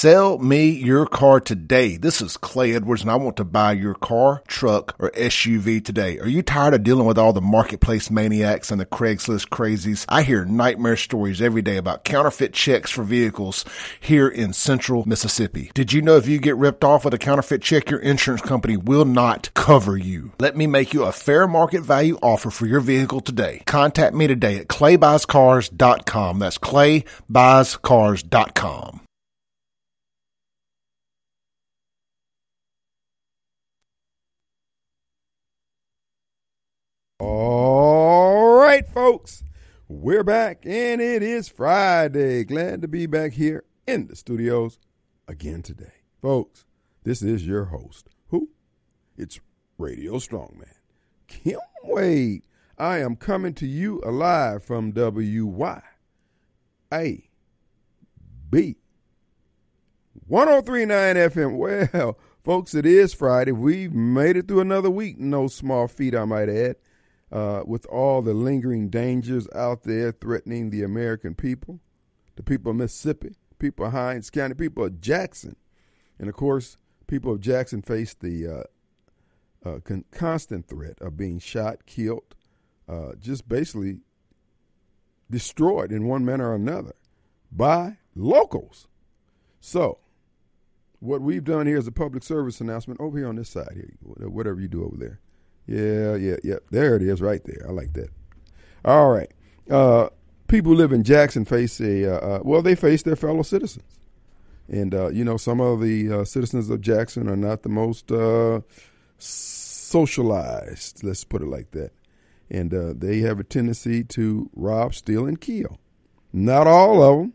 Sell me your car today. This is Clay Edwards and I want to buy your car, truck, or SUV today. Are you tired of dealing with all the marketplace maniacs and the Craigslist crazies? I hear nightmare stories every day about counterfeit checks for vehicles here in central Mississippi. Did you know if you get ripped off with a counterfeit check, your insurance company will not cover you? Let me make you a fair market value offer for your vehicle today. Contact me today at claybuyscars.com. That's claybuyscars.com. All right, folks, we're back and it is Friday. Glad to be back here in the studios again today. Folks, this is your host. Who? It's Radio Strongman. Kim Wade. I am coming to you alive from WYAB 1039 FM. Well, folks, it is Friday. We've made it through another week. No small feat, I might add uh, with all the lingering dangers out there threatening the American people, the people of Mississippi, people of Hinds County, people of Jackson. And of course, people of Jackson face the uh, uh, con- constant threat of being shot, killed, uh, just basically destroyed in one manner or another by locals. So, what we've done here is a public service announcement over here on this side here, whatever you do over there. Yeah, yeah, yeah. There it is, right there. I like that. All right. Uh, people who live in Jackson face a uh, uh, well, they face their fellow citizens, and uh, you know some of the uh, citizens of Jackson are not the most uh, socialized. Let's put it like that, and they have a tendency to rob, steal, and kill. Not all of them,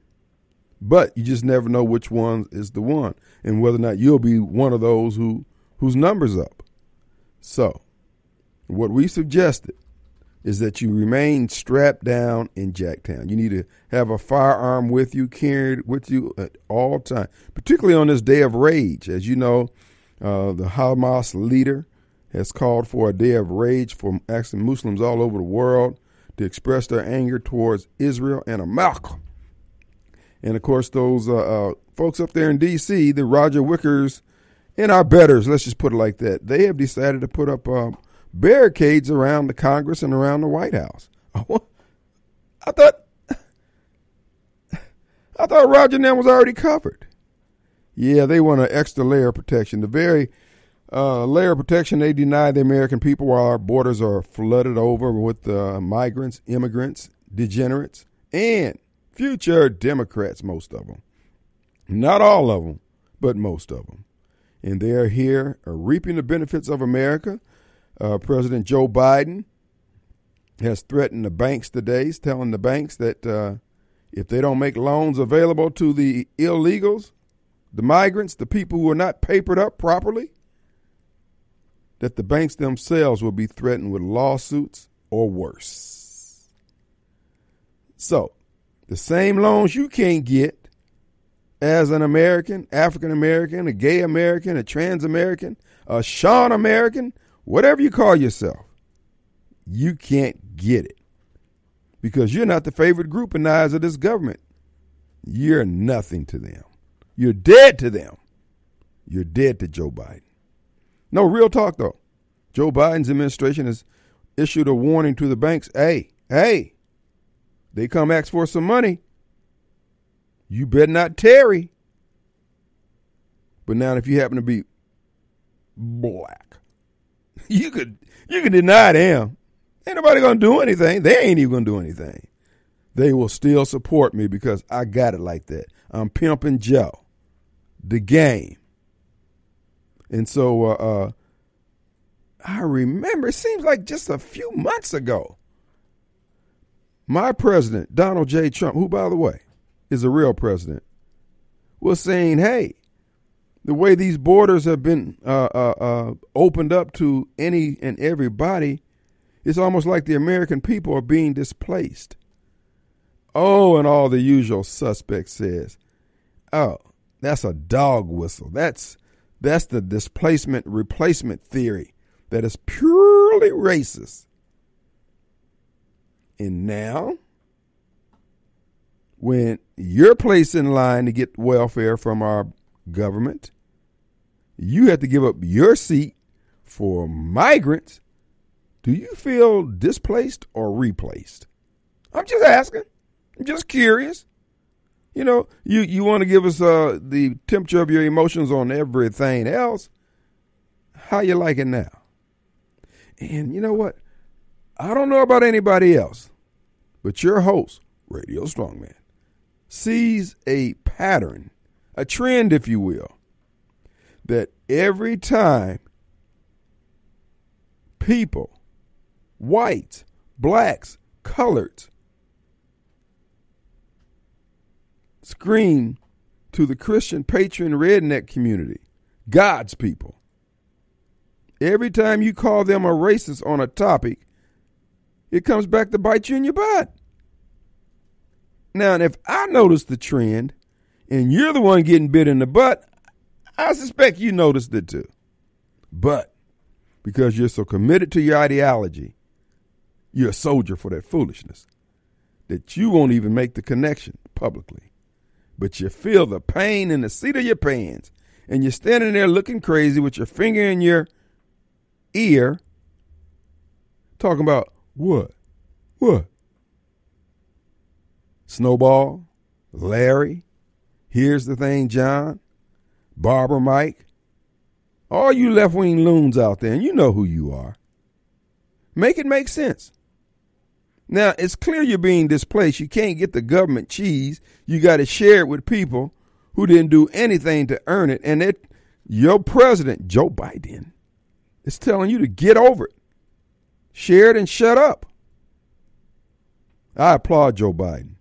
but you just never know which one is the one, and whether or not you'll be one of those who whose numbers up. So what we suggested is that you remain strapped down in Jacktown. You need to have a firearm with you, carried with you at all times, particularly on this day of rage. As you know, uh, the Hamas leader has called for a day of rage for actually Muslims all over the world to express their anger towards Israel and America. And of course, those uh, uh, folks up there in D.C., the Roger Wickers and our betters, let's just put it like that, they have decided to put up uh, barricades around the Congress and around the White House. I thought I thought Roger Nam was already covered. Yeah, they want an extra layer of protection. The very uh, layer of protection they deny the American people while our borders are flooded over with uh, migrants, immigrants, degenerates, and future Democrats, most of them. Not all of them, but most of them. And they are here uh, reaping the benefits of America uh, President Joe Biden has threatened the banks today, telling the banks that uh, if they don't make loans available to the illegals, the migrants, the people who are not papered up properly, that the banks themselves will be threatened with lawsuits or worse. So, the same loans you can't get as an American, African American, a gay American, a trans American, a Sean American, whatever you call yourself, you can't get it because you're not the favorite group in the eyes of this government. You're nothing to them. You're dead to them. You're dead to Joe Biden. No, real talk though. Joe Biden's administration has issued a warning to the banks hey, hey, they come ask for some money. You better not tarry. But now, if you happen to be black, you could you can deny them. Ain't nobody gonna do anything. They ain't even gonna do anything. They will still support me because I got it like that. I'm pimping Joe, the game. And so uh, uh, I remember. It seems like just a few months ago, my president Donald J. Trump, who by the way is a real president, was saying, "Hey, the way these borders have been uh, uh, uh, opened up to any and everybody, it's almost like the American people are being displaced. Oh, and all the usual suspects says, "Oh, that's a dog whistle. That's that's the displacement replacement theory that is purely racist." And now when you're placed in line to get welfare from our government, you have to give up your seat for migrants. Do you feel displaced or replaced? I'm just asking. I'm just curious. You know, you, you want to give us uh, the temperature of your emotions on everything else. How you like it now? And you know what? I don't know about anybody else, but your host, Radio Strongman, sees a pattern, a trend, if you will, that every time people, whites, blacks, coloreds, scream to the Christian patron redneck community, God's people. Every time you call them a racist on a topic, it comes back to bite you in your butt. Now, if I notice the trend and you're the one getting bit in the butt, I suspect you noticed it too. But because you're so committed to your ideology, you're a soldier for that foolishness that you won't even make the connection publicly but you feel the pain in the seat of your pants, and you're standing there looking crazy with your finger in your ear, talking about what? What? Snowball, Larry, here's the thing, John, Barbara Mike, all you left wing loons out there, and you know who you are. Make it make sense. Now, it's clear you're being displaced. You can't get the government cheese. You got to share it with people who didn't do anything to earn it. And it, your president, Joe Biden, is telling you to get over it. Share it and shut up. I applaud Joe Biden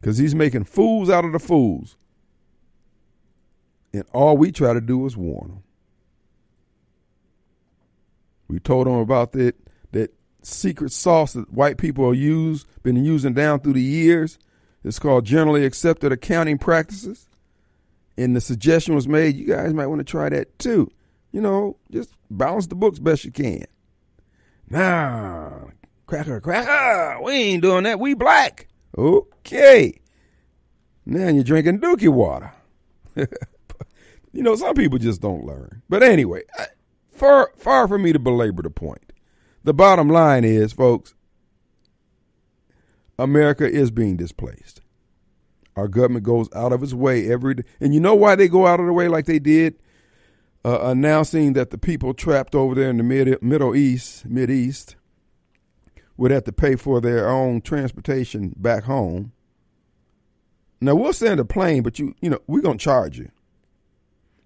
because he's making fools out of the fools. And all we try to do is warn them. We told them about that, that secret sauce that white people are use been using down through the years. It's called generally accepted accounting practices. And the suggestion was made, you guys might want to try that too. You know, just balance the books best you can. Nah, cracker, cracker, we ain't doing that. We black. Okay. Now you're drinking dookie water. you know, some people just don't learn. But anyway, far, far from me to belabor the point the bottom line is, folks, America is being displaced. Our government goes out of its way every day. And you know why they go out of the way like they did? Uh, announcing that the people trapped over there in the mid, Middle East, Mid East, would have to pay for their own transportation back home. Now we'll send a plane, but you you know we're gonna charge you.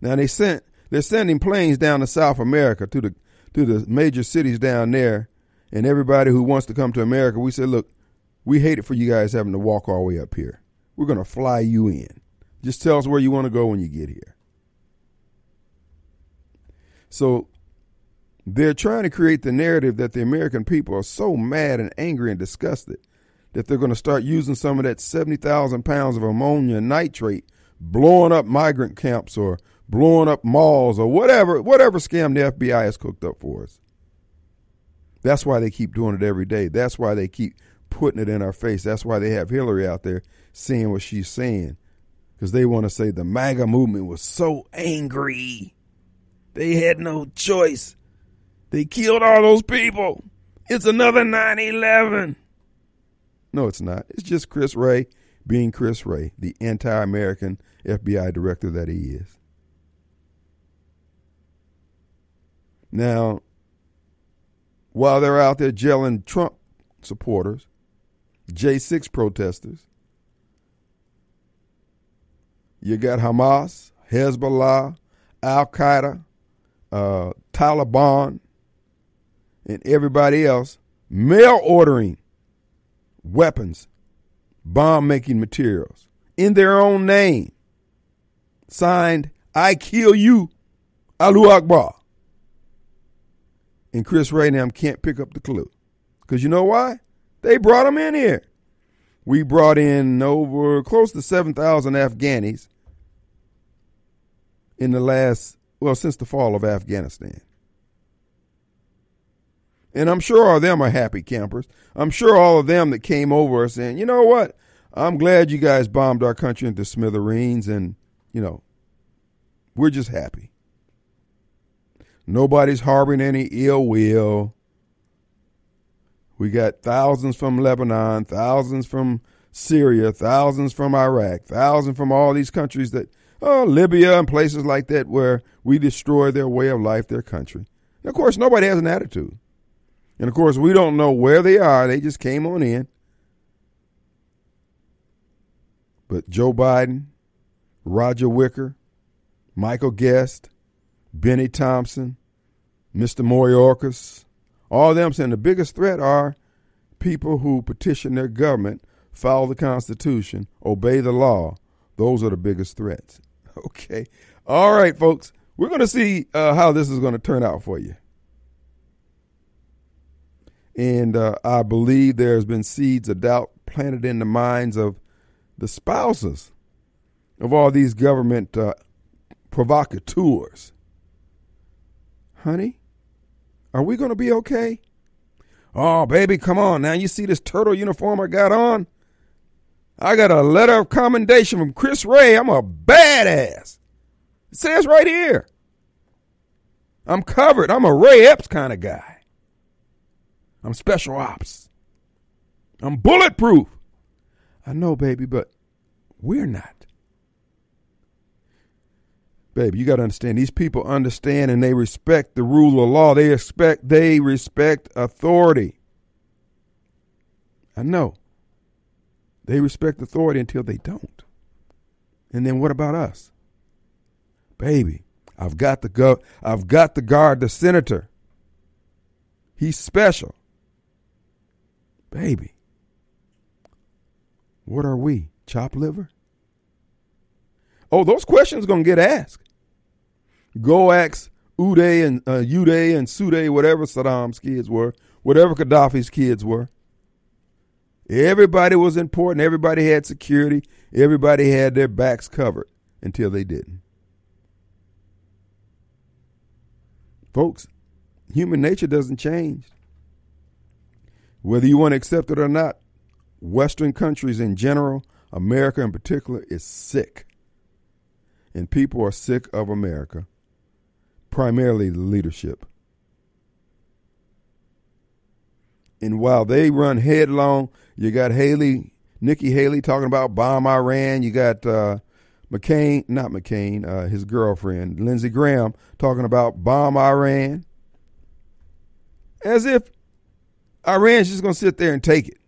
Now they sent they're sending planes down to South America to the to the major cities down there, and everybody who wants to come to America, we said, look, we hate it for you guys having to walk all the way up here. We're to fly you in. Just tell us where you want to go when you get here. So they're trying to create the narrative that the American people are so mad and angry and disgusted that they're going to start using some of that 70,000 pounds of ammonia nitrate, blowing up migrant camps or blowing up malls or whatever, whatever scam the FBI has cooked up for us. That's why they keep doing it every day. That's why they keep putting it in our face. That's why they have Hillary out there saying what she's saying. Because they want to say the MAGA movement was so angry. They had no choice. They killed all those people. It's another 9 11. No, it's not. It's just Chris Wray being Chris Wray, the anti American FBI director that he is. Now, while they're out there gelling Trump supporters, J6 protesters, you got Hamas, Hezbollah, Al Qaeda, uh, Taliban, and everybody else mail ordering weapons, bomb making materials in their own name. Signed, I kill you, Allahu Akbar. And Chris them can't pick up the clue. Because you know why? They brought them in here. We brought in over close to 7,000 Afghanis in the last, well, since the fall of Afghanistan. And I'm sure all of them are happy campers. I'm sure all of them that came over are saying, you know what? I'm glad you guys bombed our country into smithereens, and, you know, we're just happy. Nobody's harboring any ill will. We got thousands from Lebanon, thousands from Syria, thousands from Iraq, thousands from all these countries that, oh, Libya and places like that where we destroy their way of life, their country. And of course, nobody has an attitude. And of course, we don't know where they are. They just came on in. But Joe Biden, Roger Wicker, Michael Guest, Bennie Thompson, Mr. Mayorkas, all them saying the biggest threat are people who petition their government, follow the Constitution, obey the law. Those are the biggest threats. Okay. All right, folks. We're going to see uh, how this is going to turn out for you. And uh, I believe there's been seeds of doubt planted in the minds of the spouses of all these government uh, provocateurs. Honey, are we going to be okay? Oh, baby, come on now. You see this turtle uniform I got on? I got a letter of commendation from Chris Wray. I'm a badass. It says right here. I'm covered. I'm a Ray Epps kind of guy. I'm special ops. I'm bulletproof. I know, baby, but we're not. Baby, you got to understand these people understand and they respect the rule of law. They expect they respect authority. I know. They respect authority until they don't. And then what about us? Baby, I've got the go I've got to guard the senator. He's special. Baby. What are we? Chop liver? Oh, those questions going to get asked. Go ask Uday and uh, Uday and Suday, whatever Saddam's kids were, whatever Gaddafi's kids were. Everybody was important. Everybody had security. Everybody had their backs covered until they didn't. Folks, human nature doesn't change. Whether you want to accept it or not, Western countries in general, America in particular, is sick. And people are sick of America, primarily the leadership. And while they run headlong, you got Haley, Nikki Haley talking about bomb Iran. You got uh, McCain, not McCain, uh, his girlfriend, Lindsey Graham, talking about bomb Iran. As if Iran's just going to sit there and take it.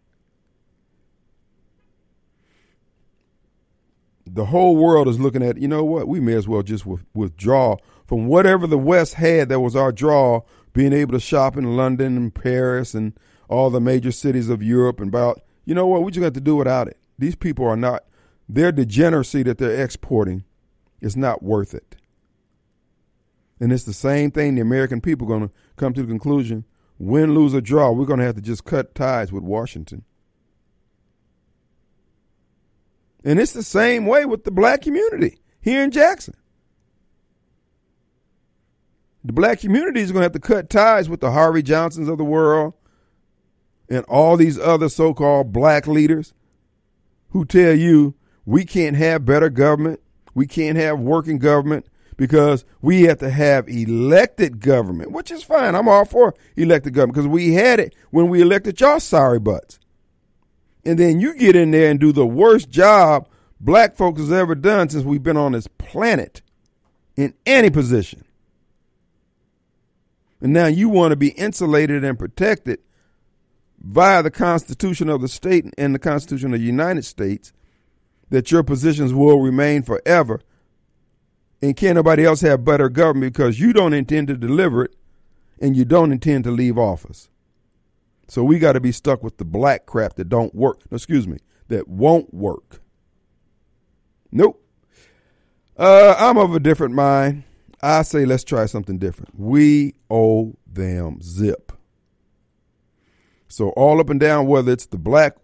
The whole world is looking at, you know what, we may as well just withdraw from whatever the West had that was our draw, being able to shop in London and Paris and all the major cities of Europe and about, you know what, we just got to do without it. These people are not, their degeneracy that they're exporting is not worth it. And it's the same thing the American people are going to come to the conclusion win, lose, or draw, we're going to have to just cut ties with Washington. And it's the same way with the black community here in Jackson. The black community is going to have to cut ties with the Harvey Johnsons of the world and all these other so called black leaders who tell you we can't have better government, we can't have working government, because we have to have elected government, which is fine. I'm all for elected government because we had it when we elected y'all sorry butts. And then you get in there and do the worst job black folks has ever done since we've been on this planet in any position. And now you want to be insulated and protected via the Constitution of the state and the Constitution of the United States that your positions will remain forever and can't nobody else have better government because you don't intend to deliver it and you don't intend to leave office. So we got to be stuck with the black crap that don't work. No, excuse me, that won't work. Nope. Uh, I'm of a different mind. I say let's try something different. We owe them zip. So all up and down, whether it's the black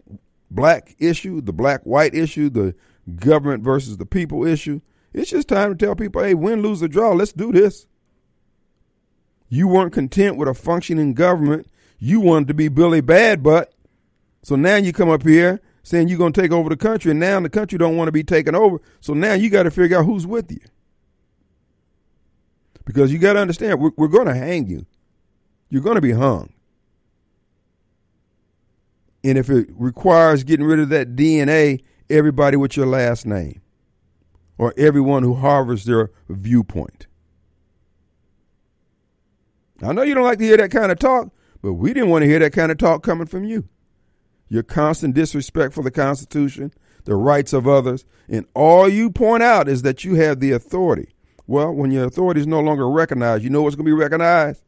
black issue, the black white issue, the government versus the people issue, it's just time to tell people, hey, win, lose, or draw, let's do this. You weren't content with a functioning government. You wanted to be Billy Bad Butt. So now you come up here saying you're going to take over the country, and now the country don't want to be taken over. So now you got to figure out who's with you. Because you got to understand, we're, we're going to hang you. You're going to be hung. And if it requires getting rid of that DNA, everybody with your last name or everyone who harbors their viewpoint. I know you don't like to hear that kind of talk, but we didn't want to hear that kind of talk coming from you. Your constant disrespect for the Constitution, the rights of others, and all you point out is that you have the authority. Well, when your authority is no longer recognized, you know what's going to be recognized?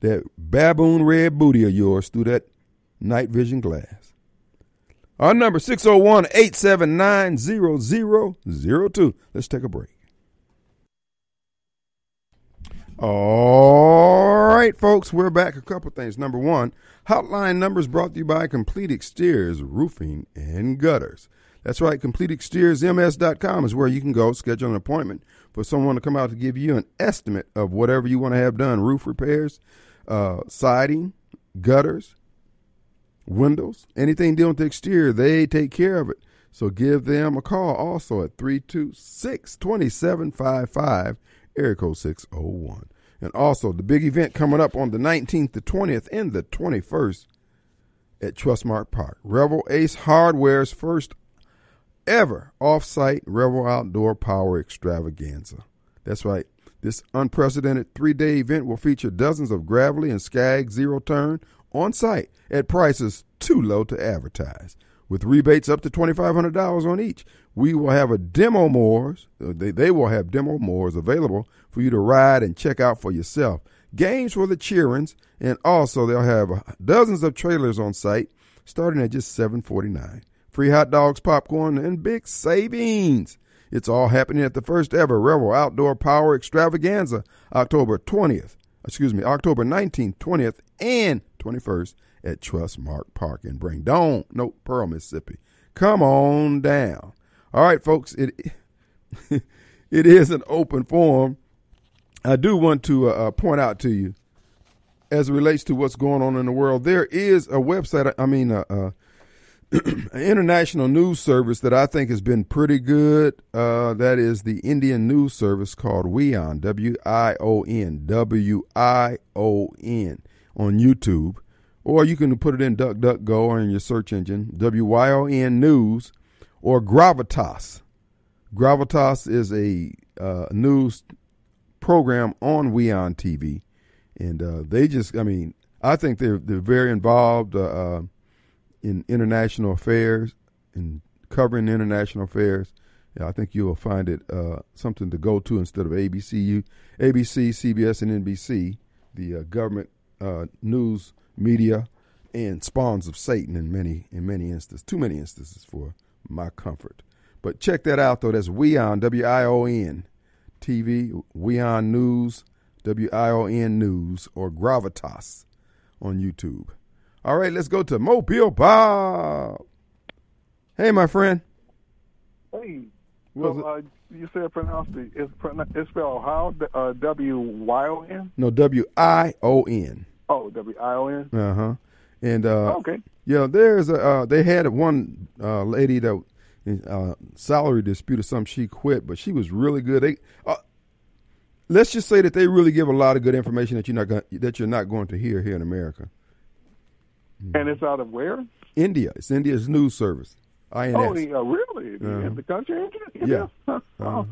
That baboon red booty of yours through that night vision glass. Our number 601 879 0002. Let's take a break. All right, folks, we're back. A couple things. Number one, hotline numbers brought to you by Complete Exteriors Roofing and Gutters. That's right, CompleteExteriorsMS.com is where you can go schedule an appointment for someone to come out to give you an estimate of whatever you want to have done roof repairs, uh, siding, gutters, windows, anything dealing with the exterior, they take care of it. So give them a call also at 326 2755 area code 601. And also the big event coming up on the 19th, the 20th, and the 21st at Trustmark Park. Revell Ace Hardware's first ever off-site Revell Outdoor Power Extravaganza. That's right. This unprecedented three-day event will feature dozens of Gravely and Scag zero turn on site at prices too low to advertise. With rebates up to $2,500 on each, we will have a demo moors. Uh, they, they will have demo moors available for you to ride and check out for yourself. Games for the cheerings, and also they'll have dozens of trailers on site starting at just $749. Free hot dogs, popcorn, and big savings. It's all happening at the first ever Revell Outdoor Power Extravaganza, October 20th, excuse me, October 19th, 20th, and 21st at Trustmark Park in Brandon, no, Pearl, Mississippi. Come on down. All right, folks, it it is an open forum. I do want to uh, uh, point out to you, as it relates to what's going on in the world, there is a website. I mean, uh, uh, an international news service that I think has been pretty good. Uh, that is the Indian news service called WION, W I O N, W I O N, on YouTube or you can put it in DuckDuckGo or in your search engine, WYON News, or Gravitas. Gravitas is a uh, news program on WION TV, and uh, they just, I mean, I think they're they're very involved uh, uh in international affairs and covering international affairs. Yeah, I think you will find it uh, something to go to instead of ABC, you, ABC, CBS, and NBC, the uh, government news media and spawns of Satan in many in many instances. Too many instances for my comfort. But check that out though. That's WION W I O N TV WION News W I O N News or Gravitas on YouTube. All right, let's go to Mobile Bob. Hey, my friend. Hey. Well, uh, you said pronounced it. It's, it's spelled how? Uh, w Y O N? No, W I O N. Oh, W I O N. Uh huh. And uh, okay, yeah, there's a uh, they had one uh, lady that uh, salary dispute or something. She quit, but she was really good. They uh, let's just say that they really give a lot of good information that you're not going that you're not going to hear here in America. And it's out of where? India. It's India's news service. INS. Oh, uh, really? Uh-huh. In the country? Yeah. yeah. Uh-huh.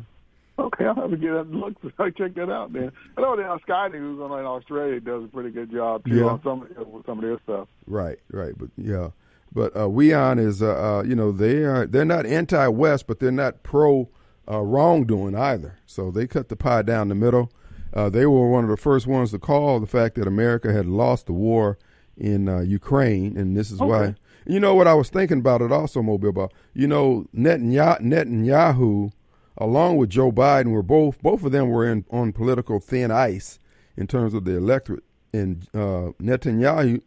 Okay, I'll have to get that look. I check that out. Then I know that Sky News on in Australia does a pretty good job too yeah. on some some of their stuff. Right, right, but yeah, but uh, WION is uh, uh, you know they are they're not anti-West, but they're not pro uh, wrongdoing either. So they cut the pie down the middle. Uh, they were one of the first ones to call the fact that America had lost the war in uh, Ukraine, and this is okay. why. You know what I was thinking about it also, Mobile. About you know Netanyahu, Netanyahu along with Joe Biden, were both both of them were in on political thin ice in terms of the electorate. And uh, Netanyahu,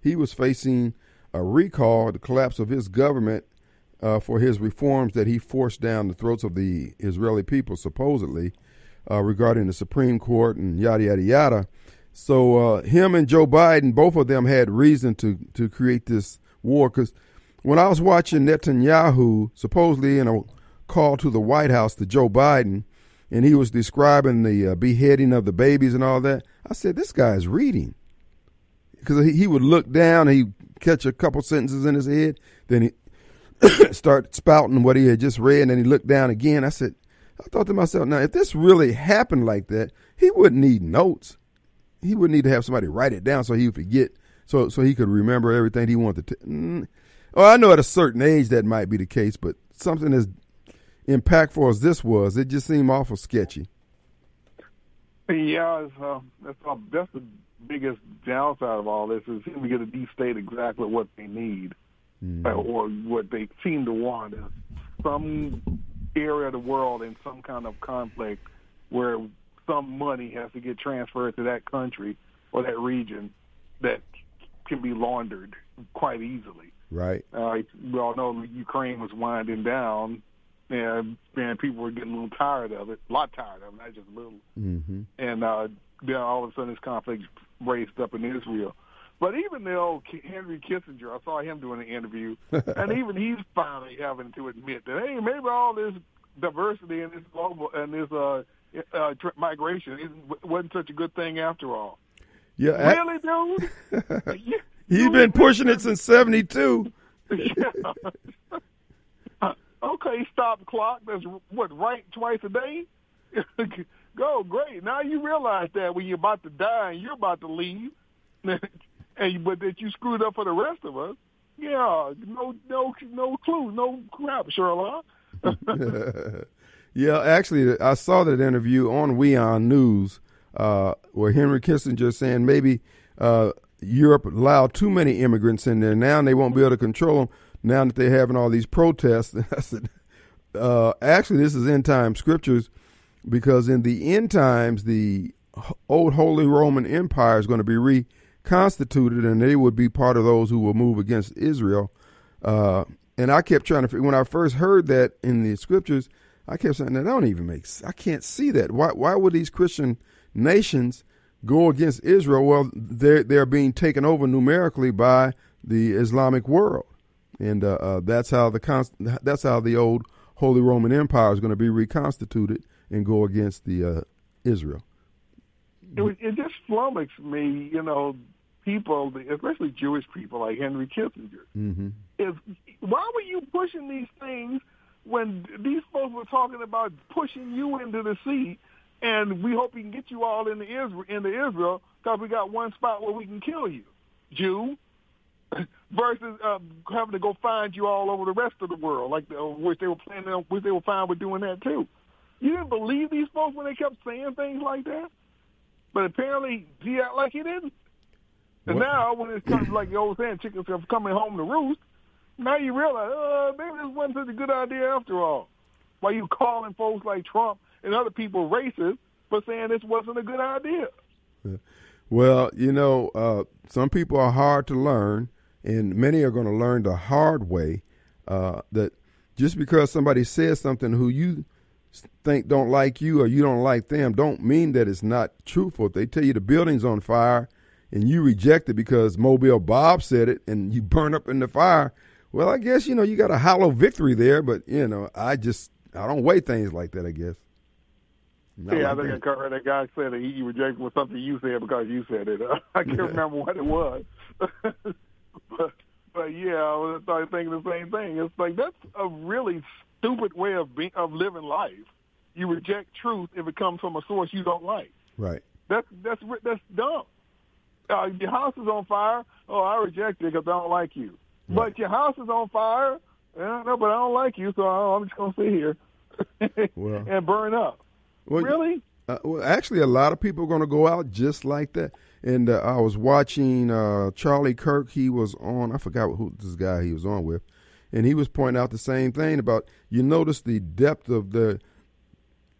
he was facing a recall, the collapse of his government uh, for his reforms that he forced down the throats of the Israeli people, supposedly uh, regarding the Supreme Court and yada yada yada. So uh, him and Joe Biden, both of them had reason to to create this war because when I was watching Netanyahu supposedly in a call to the White House to Joe Biden, and he was describing the uh, beheading of the babies and all that, I said, this guy is reading. Because he, he would look down, he'd catch a couple sentences in his head, then he start spouting what he had just read, and then he looked down again. I said, I thought to myself, now, if this really happened like that, he wouldn't need notes. He wouldn't need to have somebody write it down so he would forget, so so he could remember everything he wanted to. Mm. Oh, I know at a certain age that might be the case, but something as impactful as this was, it just seemed awful sketchy. Yeah, it's, uh, that's, uh, that's the biggest downside of all this is we get to de-state exactly what they need mm. or what they seem to want. Some area of the world in some kind of conflict where some money has to get transferred to that country or that region that can be laundered quite easily. Right. Uh, we all know Ukraine was winding down, and and people were getting a little tired of it, a lot tired of it, not just a little. Mm-hmm. And uh, then all of a sudden, this conflict raised up in Israel. But even the old Henry Kissinger, I saw him doing an interview, and even he's finally having to admit that hey, maybe all this diversity and this global and this uh, uh, tr- migration wasn't such a good thing after all. Yeah, really, dude. He's been pushing it since '72. yeah. okay, stop clock. That's what right twice a day. Go great. Now you realize that when you're about to die and you're about to leave, and but that you screwed up for the rest of us. Yeah, no, no, no clue, no crap, Sherlock. Yeah, actually, I saw that interview on WION News uh, where Henry Kissinger saying maybe uh, Europe allowed too many immigrants in there. Now and they won't be able to control them. Now that they're having all these protests, I said, uh, actually, this is end time scriptures because in the end times, the old Holy Roman Empire is going to be reconstituted, and they would be part of those who will move against Israel. Uh, and I kept trying to when I first heard that in the scriptures, I kept saying that don't even make. I can't see that. Why? Why would these Christian nations go against Israel? Well, they're they're being taken over numerically by the Islamic world, and uh, uh, that's how the that's how the old Holy Roman Empire is going to be reconstituted and go against the uh, Israel. It, it just flummoxed me, you know, people, especially Jewish people like Henry Kissinger. Mm-hmm. Is why were you pushing these things when these folks were talking about pushing you into the sea, and we hope we can get you all into Israel, into Israel, because we got one spot where we can kill you, Jew, versus uh, having to go find you all over the rest of the world, like the, which they were planning, on, which they were fine with doing that too. You didn't believe these folks when they kept saying things like that, but apparently he act like he didn't. And what? now, when it's time, like the old saying, chickens are coming home to roost, now you realize, uh, maybe this wasn't such a good idea after all. Why you calling folks like Trump and other people racist for saying this wasn't a good idea? Well, you know, uh, some people are hard to learn, and many are going to learn the hard way uh, that just because somebody says something who you think don't like you or you don't like them, don't mean that it's not truthful. If they tell you the building's on fire and you reject it because Mobile Bob said it and you burn up in the fire, well, I guess, you know, you got a hollow victory there, but, you know, I just, I don't weigh things like that, I guess. Not yeah, like I think that. That guy said that he rejected was something you said because you said it. I can't remember what it was. but, but yeah, I started thinking the same thing. It's like that's a really stupid way of being of living life. You reject truth if it comes from a source you don't like. Right. That's that's that's dumb. Uh, your house is on fire. Oh, I reject it because I don't like you. Right. But your house is on fire. I don't know, but I don't like you, so I'm just going to sit here well, and burn up. Well, really? Uh, well, actually, a lot of people are going to go out just like that. And uh, I was watching uh, Charlie Kirk. He was on. I forgot who this guy he was on with, and he was pointing out the same thing about. You notice the depth of the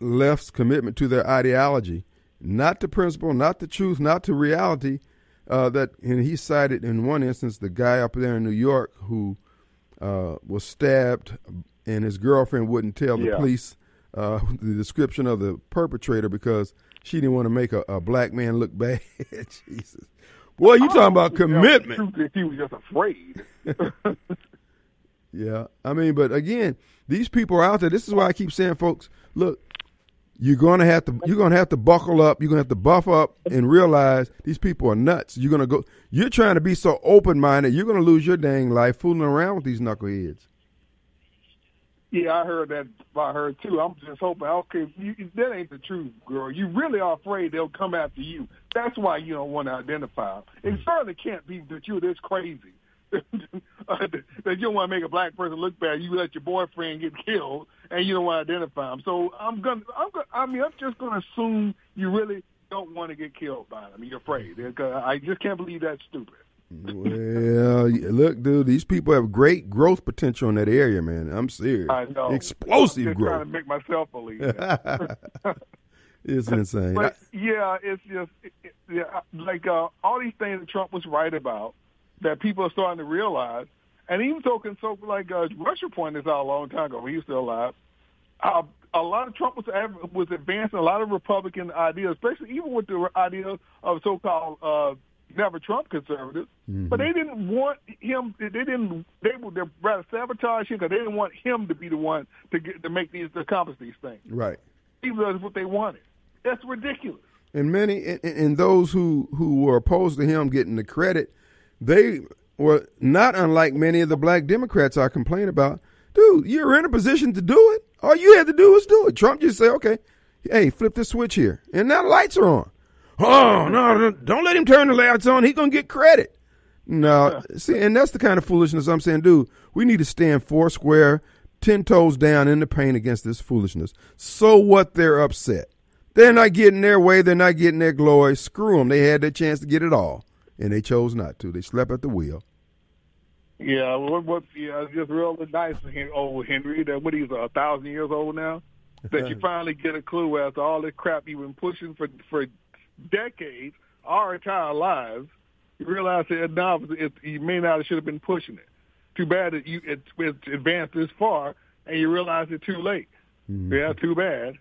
left's commitment to their ideology, not to principle, not to truth, not to reality. Uh, that and he cited in one instance the guy up there in New York who uh, was stabbed, and his girlfriend wouldn't tell the yeah. police uh, the description of the perpetrator because she didn't want to make a, a black man look bad. Jesus, boy, you talking about commitment? If he was just afraid. Yeah, I mean, but again, these people are out there. This is why I keep saying, folks, look, you're gonna have to you're gonna have to buckle up. You're gonna have to buff up and realize these people are nuts. You're gonna go. You're trying to be so open minded. You're gonna lose your dang life fooling around with these knuckleheads. Yeah, I heard that by her too. I'm just hoping. Okay, you, that ain't the truth, girl. You really are afraid they'll come after you. That's why you don't want to identify. It hmm. certainly can't be that you're this crazy that you don't want to make a black person look bad. You let your boyfriend get killed, and you don't want to identify him. So I'm gonna, I'm gonna, I mean, I'm just gonna assume you really don't want to get killed by them. You're afraid. I just can't believe that's stupid. well, look, dude, these people have great growth potential in that area, man. I'm serious. I know. Explosive I'm growth. Trying to make myself believe it's insane. But yeah, it's just it, it, yeah, like uh, all these things that Trump was right about that people are starting to realize. And even so, so like uh, Russia pointed this out a long time ago when he was still alive. Uh, a lot of Trump was was advancing a lot of Republican ideas, especially even with the idea of so-called uh, never Trump conservatives. Mm-hmm. But they didn't want him. They didn't. They would rather sabotage him because they didn't want him to be the one to get to make these to accomplish these things. Right. Even though that's what they wanted. That's ridiculous. And many and, and those who who were opposed to him getting the credit, they were not unlike many of the black Democrats I complain about. Dude, you're in a position to do it. All you had to do was do it. Trump just say, okay, hey, flip the switch here. And now the lights are on. Oh, no, don't let him turn the lights on. He's going to get credit. No, see, and that's the kind of foolishness I'm saying, dude, we need to stand four square, ten toes down in the paint against this foolishness. So what they're upset. They're not getting their way. They're not getting their glory. Screw them. They had their chance to get it all, and they chose not to. They slept at the wheel. Yeah, what, what, yeah, it's just really nice, old Henry. That what he's a thousand years old now. That you finally get a clue after all this crap you've been pushing for for decades, our entire lives. You realize that now it, you may not have should have been pushing it. Too bad that you it, it's advanced this far, and you realize it too late. Mm-hmm. Yeah, too bad.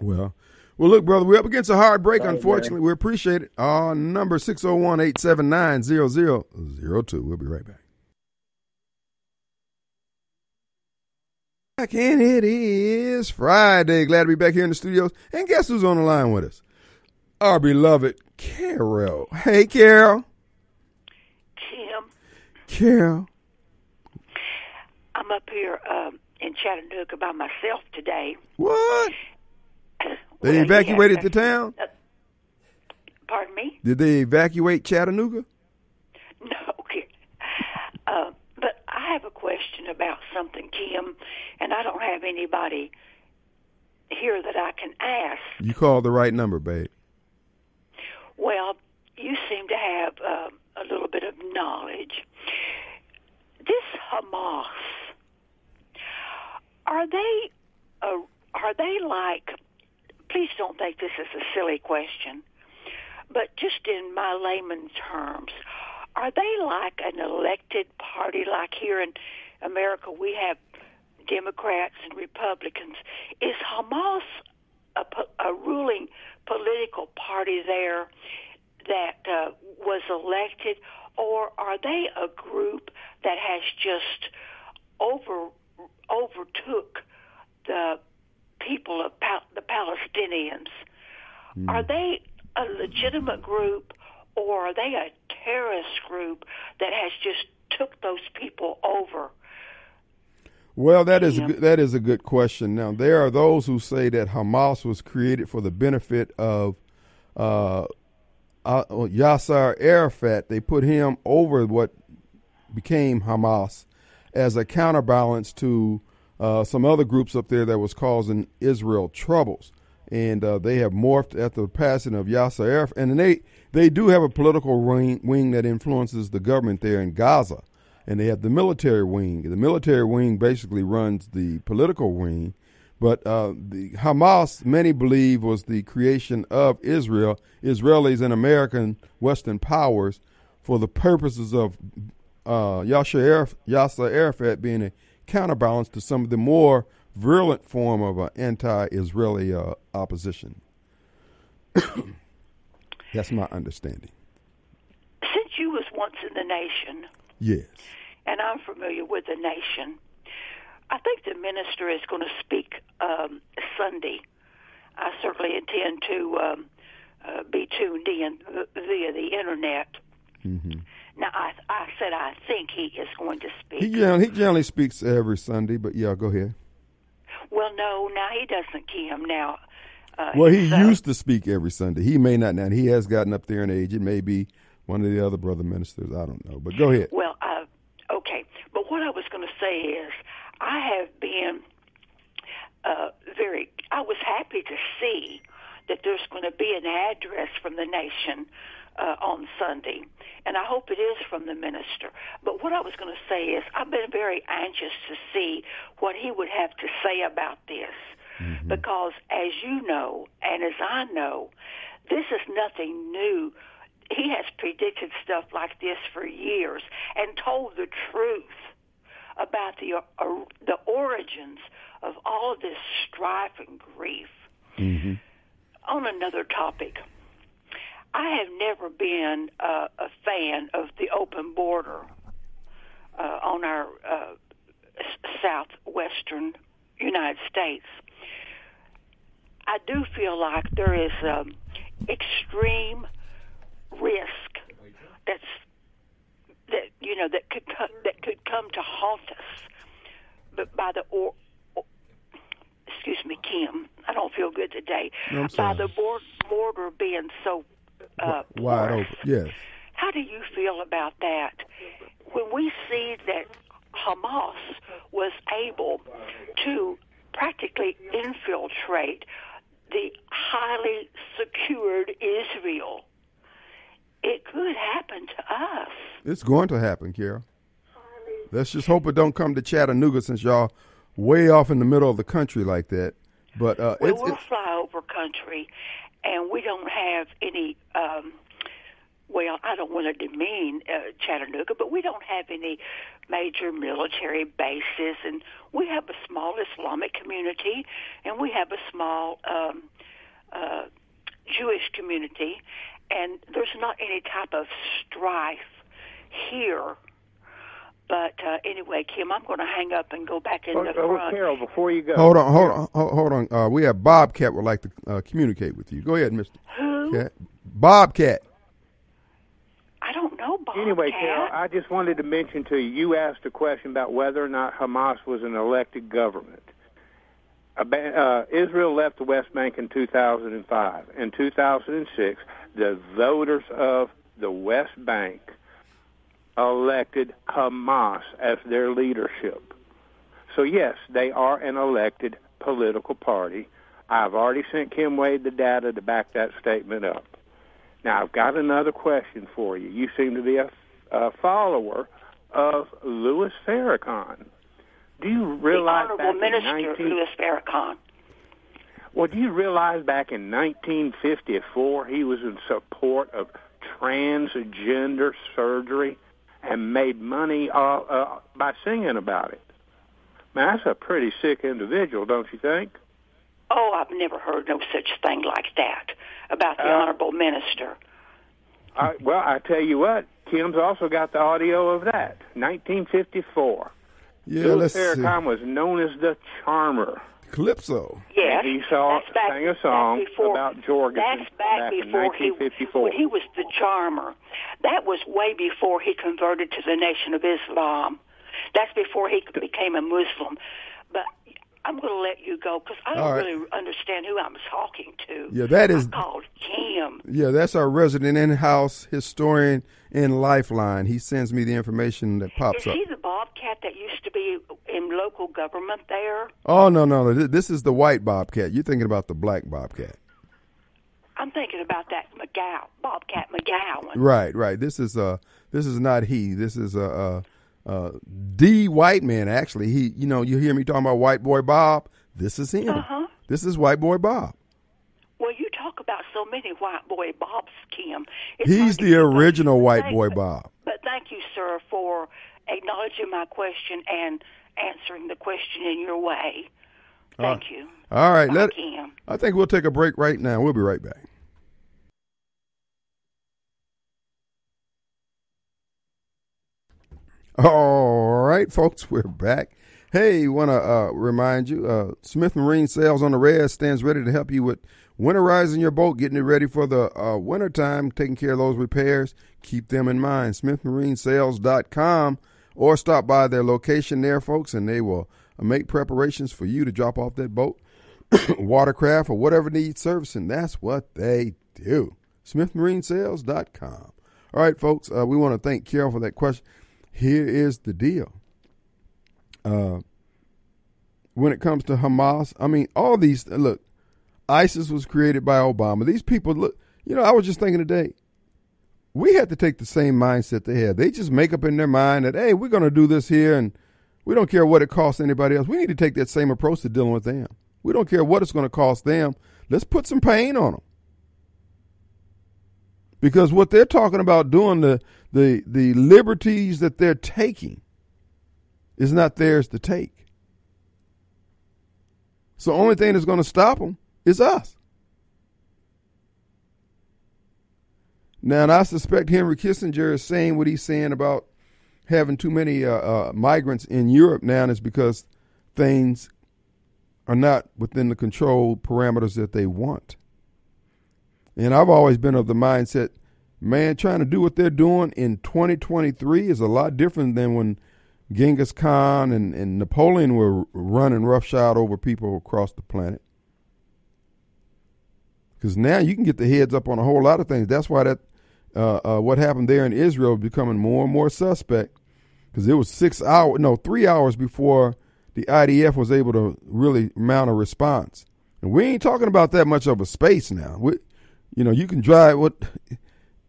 Well, well, look, brother, we're up against a hard break. All right, unfortunately, we appreciate it. Our number 601-879-0002. We'll be right back. Back and it is Friday. Glad to be back here in the studios. And guess who's on the line with us? Our beloved Carol. Hey, Carol. Kim, Carol. I'm up here um, in Chattanooga by myself today. What? They Well, evacuated the town? Pardon me? Did they evacuate Chattanooga? No. Uh, but I have a question about something, Kim, and I don't have anybody here that I can ask. You called the right number, babe. Well, you seem to have uh, a little bit of knowledge. This Hamas, are they uh, are they like? Please don't think this is a silly question, but just in my layman terms, are they like an elected party? Like here in America, we have Democrats and Republicans. Is Hamas a, a ruling political party there that uh, was elected, or are they a group that has just over overtook the people of Pal- Palestinians? Are they a legitimate group, or are they a terrorist group that has just took those people over? Well, that is a that is a good question. Now, there are those who say that Hamas was created for the benefit of uh, uh, Yasser Arafat. They put him over what became Hamas as a counterbalance to uh, some other groups up there that was causing Israel troubles. And uh, they have morphed after the passing of Yasser Arafat. And they, they do have a political wing, wing that influences the government there in Gaza and they have the military wing. The military wing basically runs the political wing, but uh, the Hamas, many believe, was the creation of Israel, Israelis and American Western powers, for the purposes of uh, Yasser, Araf- Yasser Arafat being a counterbalance to some of the more virulent form of uh, anti-Israeli uh, opposition. That's my understanding. Since you was once in the nation, Yes. and I'm familiar with the nation. I think the minister is going to speak um, Sunday. I certainly intend to um, uh, be tuned in via the internet. Mm-hmm. Now, I, I said I think he is going to speak. He generally, he generally speaks every Sunday, but yeah, go ahead. Well, no, now he doesn't, Kim. Now, uh, well, he uh, used to speak every Sunday. He may not now. He has gotten up there in age. It may be one of the other brother ministers. I don't know, but go ahead. Well, uh, okay. But what I was going to say is, I have been uh, very. I was happy to see that there's going to be an address from the nation uh, on Sunday, and I hope it is from the minister. But what I was going to say is, I've been very anxious to see what he would have to say about this, mm-hmm. because as you know, and as I know, this is nothing new. He has predicted stuff like this for years and told the truth about the uh, the origins of all this strife and grief. Mm-hmm. On another topic, I have never been uh, a fan of the open border uh, on our uh, southwestern United States. I do feel like there is um, extreme risk that's that you know that could co- that could come to haunt us, but by the or, or excuse me, Kim, I don't feel good today. No, by the board, border being so uh, wide open, yes. How do you feel about that? When we see that Hamas was able to practically infiltrate the highly secured Israel it could happen to us. It's going to happen, Kara. Let's just hope it don't come to Chattanooga since y'all way off in the middle of the country like that. But uh, well, we'll fly over country, and we don't have any. Um, well, I don't want to demean uh, Chattanooga, but we don't have any major military bases, and we have a small Islamic community, and we have a small um, uh, Jewish community, and there's not any type of strife here. But uh, anyway, Kim, I'm going to hang up and go back in oh, the oh, front. Carol, before you go, hold on, hold on, hold on. Uh, we have Bobcat would like to uh, communicate with you. Go ahead, Mister. Who? Cat. Bobcat. I don't know Bobcat. Anyway, Carol, I just wanted to mention to you. You asked a question about whether or not Hamas was an elected government. Uh, Israel left the West Bank in 2005. In 2006, the voters of the West Bank elected Hamas as their leadership. So, yes, they are an elected political party. I've already sent Kim Wade the data to back that statement up. Now, I've got another question for you. You seem to be a, a follower of Louis Farrakhan. Do you realize the Honorable Minister 19... Louis Farrakhan? Well, do you realize back in 1954 he was in support of transgender surgery and made money uh, uh, by singing about it? Man, that's a pretty sick individual, don't you think? Oh, I've never heard no such thing like that about the uh, honorable minister. I, well, I tell you what, Kim's also got the audio of that. 1954. Yeah, Louis let's Farrakhan was known as the Charmer. Calypso. Yes, he saw, that's back, sang a song before, about Jorgensen that's back, back before in 1954. He, when he was the charmer. That was way before he converted to the Nation of Islam. That's before he became a Muslim. But I'm going to let you go because I don't right. really understand who I'm talking to. Yeah, that is I called Kim. Yeah, that's our resident in-house historian in Lifeline. He sends me the information that pops is up. Is he the Bobcat that used to be in local government there? Oh no, no, no! This is the white Bobcat. You're thinking about the black Bobcat. I'm thinking about that McGow, Bobcat McGowan. Right, right. This is uh, this is not he. This is a. Uh, uh, uh, the white man actually. He, you know, you hear me talking about white boy Bob. This is him. Uh-huh. This is white boy Bob. Well, you talk about so many white boy Bobs, Kim. It's He's the original white boy Bob. But thank you, sir, for acknowledging my question and answering the question in your way. Thank uh, you. All right, Bye, let. Kim. I think we'll take a break right now. We'll be right back. All right, folks, we're back. Hey, want to uh, remind you, uh, Smith Marine Sales on the Red stands ready to help you with winterizing your boat, getting it ready for the uh, winter time, taking care of those repairs. Keep them in mind. SmithMarineSales.com or stop by their location there, folks, and they will make preparations for you to drop off that boat, watercraft, or whatever needs servicing. That's what they do. SmithMarineSales.com. All right, folks, uh, we want to thank Carol for that question. Here is the deal uh, when it comes to Hamas, I mean, all these look, ISIS was created by Obama. These people look, you know, I was just thinking today, we had to take the same mindset they had. They just make up in their mind that, hey, we're going to do this here and we don't care what it costs anybody else. We need to take that same approach to dealing with them. We don't care what it's going to cost them. Let's put some pain on them. Because what they're talking about doing, the, the, the liberties that they're taking, is not theirs to take. So the only thing that's going to stop them is us. Now, and I suspect Henry Kissinger is saying what he's saying about having too many uh, uh, migrants in Europe now is because things are not within the control parameters that they want. And I've always been of the mindset, man, trying to do what they're doing in 2023 is a lot different than when Genghis Khan and, and Napoleon were running roughshod over people across the planet. Because now you can get the heads up on a whole lot of things. That's why that uh, uh, what happened there in Israel is becoming more and more suspect. Because it was six hours, no, three hours before the IDF was able to really mount a response. And we ain't talking about that much of a space now. We, you know, you can drive what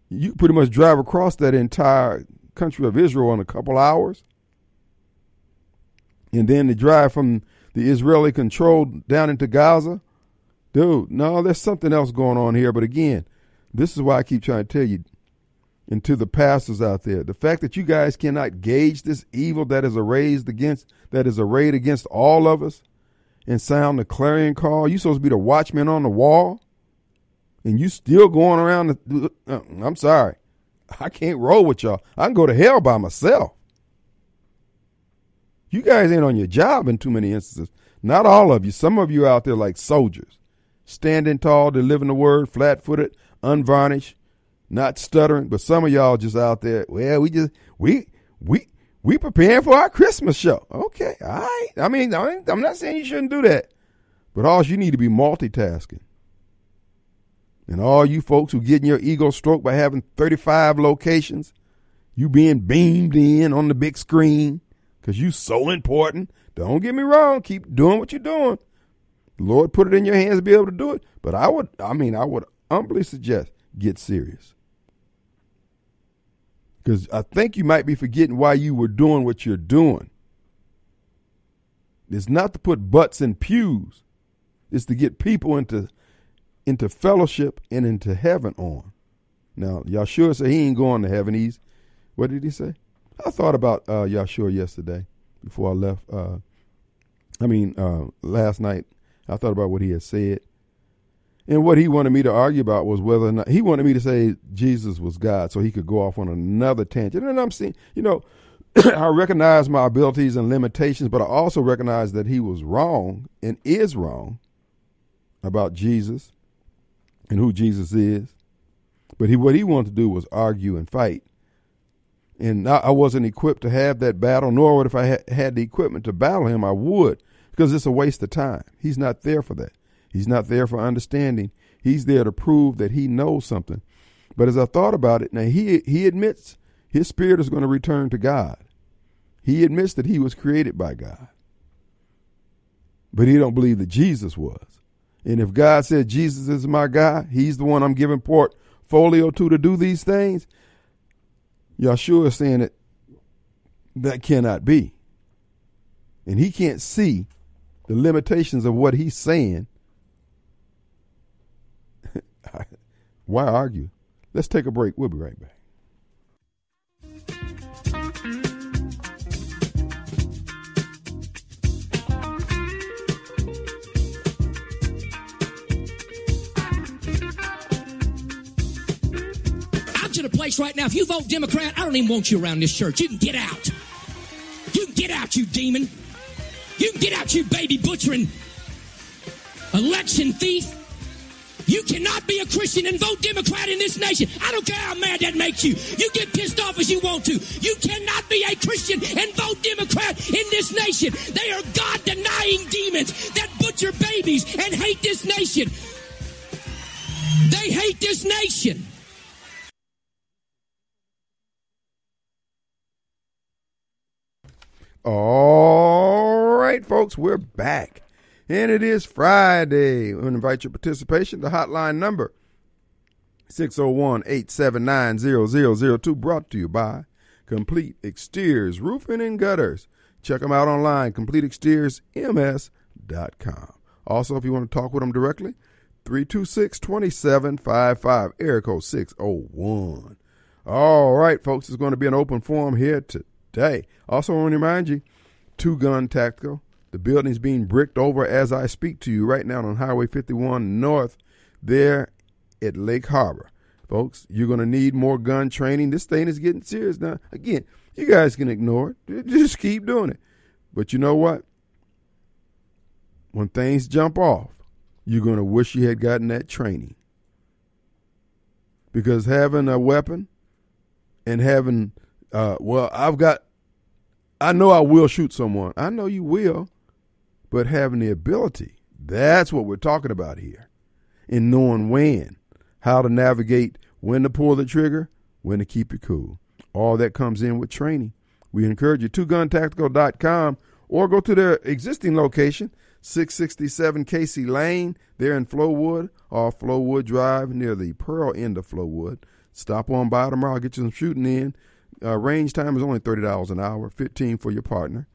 you pretty much drive across that entire country of Israel in a couple hours and then the drive from the Israeli control down into Gaza. Dude, no, there's something else going on here. But again, this is why I keep trying to tell you, and to the pastors out there, the fact that you guys cannot gauge this evil that is arrayed against that is arrayed against all of us, and sound the clarion call. You supposed to be the watchman on the wall, and you still going around. The, uh, I'm sorry, I can't roll with y'all. I can go to hell by myself. You guys ain't on your job in too many instances. Not all of you. Some of you out there like soldiers, standing tall, delivering the word, flat footed, unvarnished, not stuttering. But some of y'all just out there. Well, we just we we we preparing for our Christmas show. Okay, all right. I mean, I'm not saying you shouldn't do that, but all you need to be multitasking. And all you folks who getting your ego stroked by having 35 locations, you being beamed in on the big screen because you so important. Don't get me wrong. Keep doing what you're doing. The Lord put it in your hands to be able to do it. But I would, I mean, I would humbly suggest get serious. Because I think you might be forgetting why you were doing what you're doing. It's not to put butts in pews. It's to get people into into fellowship and into heaven on. Now, Yahshua said he ain't going to heaven. He's what did he say? I thought about uh, Yahshua yesterday before I left. Uh, I mean, uh, last night I thought about what he had said, and what he wanted me to argue about was whether or not he wanted me to say Jesus was God, so he could go off on another tangent. And I'm seeing, you know, I recognize my abilities and limitations, but I also recognize that he was wrong and is wrong about Jesus and who Jesus is. But he, what he wanted to do was argue and fight and I wasn't equipped to have that battle, nor would if I had the equipment to battle him, I would, because it's a waste of time. He's not there for that. He's not there for understanding. He's there to prove that he knows something. But as I thought about it, now he he admits his spirit is going to return to God. He admits that he was created by God. But he don't believe that Jesus was. And if God said Jesus is my guy, he's the one I'm giving portfolio to to do these things, Yahshua is saying that that cannot be. And he can't see the limitations of what he's saying. Why argue? Let's take a break. We'll be right back. To the place right now. If you vote Democrat, I don't even want you around this church. You can get out. You can get out, you demon. You can get out, you baby butchering election thief. You cannot be a Christian and vote Democrat in this nation. I don't care how mad that makes you. You get pissed off as you want to. You cannot be a Christian and vote Democrat in this nation. They are God denying demons that butcher babies and hate this nation. They hate this nation. All right, folks, we're back. And it is Friday. We invite your participation. The hotline number 601-879-0002 brought to you by Complete Exteriors Roofing and Gutters. Check them out online, CompleteExteriorsMS.com. Also, if you want to talk with them directly, 326-2755, area code 601. All right, folks, it's going to be an open forum here today. Also, I want to remind you, Two Gun Tactical, the building's being bricked over as I speak to you right now on Highway 51 North there at Lake Harbor. Folks, you're going to need more gun training. This thing is getting serious now. Again, you guys can ignore it. Just keep doing it. But you know what? When things jump off, you're going to wish you had gotten that training. Because having a weapon and having, uh, well, I've got, I know I will shoot someone. I know you will but having the ability. That's what we're talking about here. In knowing when, how to navigate, when to pull the trigger, when to keep it cool. All that comes in with training. We encourage you to guntactical.com or go to their existing location, 667 Casey Lane, there in Flowood, off Flowood Drive near the Pearl end of Flowood. Stop on by tomorrow, get you some shooting in. Uh, range time is only $30 an hour, 15 for your partner.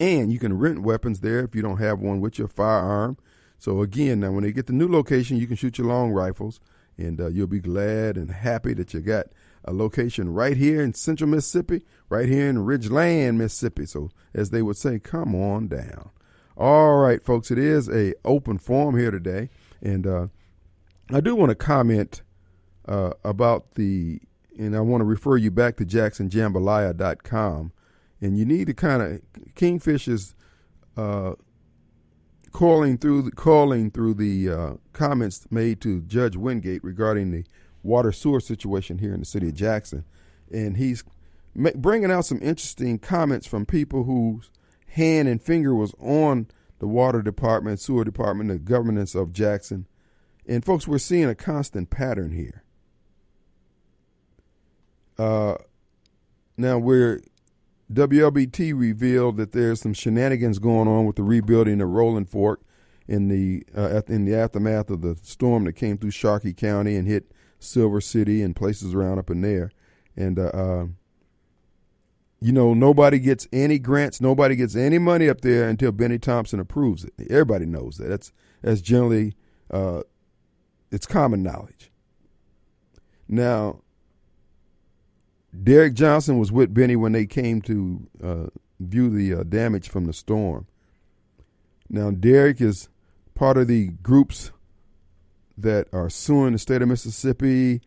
And you can rent weapons there if you don't have one with your firearm. So again, now when they get the new location, you can shoot your long rifles, and uh, you'll be glad and happy that you got a location right here in Central Mississippi, right here in Ridgeland, Mississippi. So as they would say, come on down. All right, folks, it is a open forum here today, and uh, I do want to comment uh, about the, and I want to refer you back to JacksonJambalaya.com and you need to kind of Kingfish is uh, calling through the, calling through the uh, comments made to Judge Wingate regarding the water sewer situation here in the city of Jackson, and he's bringing out some interesting comments from people whose hand and finger was on the water department, sewer department, the governance of Jackson. And folks, we're seeing a constant pattern here. Uh, now we're WLBT revealed that there's some shenanigans going on with the rebuilding of Rolling Fork in the uh, in the aftermath of the storm that came through Sharkey County and hit Silver City and places around up in there. And uh, uh, you know, nobody gets any grants, nobody gets any money up there until Bennie Thompson approves it. Everybody knows that. That's that's generally uh, it's common knowledge. Now, Derek Johnson was with Bennie when they came to uh, view the uh, damage from the storm. Now, Derek is part of the groups that are suing the state of Mississippi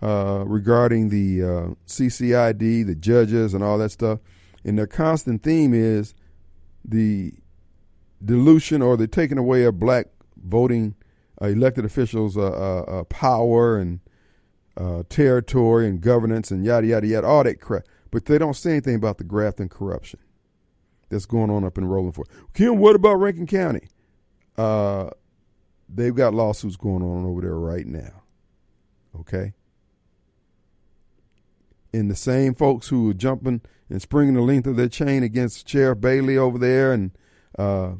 uh, regarding the uh, CCID, the judges, and all that stuff. And their constant theme is the dilution or the taking away of black voting uh, elected officials' uh, power and uh, territory and governance and yada yada yada, all that crap. But they don't say anything about the graft and corruption that's going on up in Rolling Fork. Kim, what about Rankin County? Uh, they've got lawsuits going on over there right now. Okay. And the same folks who are jumping and springing the length of their chain against Sheriff Bailey over there, and uh,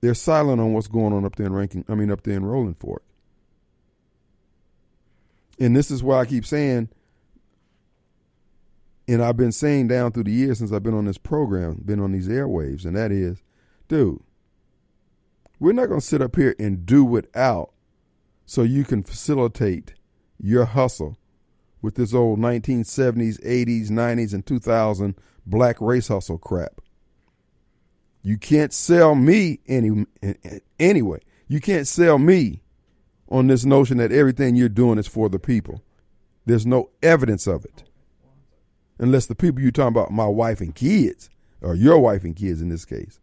they're silent on what's going on up there in Rankin. I mean, up there in Rolling Fork and this is why I keep saying, and I've been saying down through the years since I've been on this program, been on these airwaves, and that is, dude, we're not going to sit up here and do without so you can facilitate your hustle with this old 1970s, 80s, 90s, and 2000 black race hustle crap. You can't sell me any anyway. You can't sell me on this notion that everything you're doing is for the people. There's no evidence of it. unless the people you're talking about, my wife and kids, or your wife and kids in this case.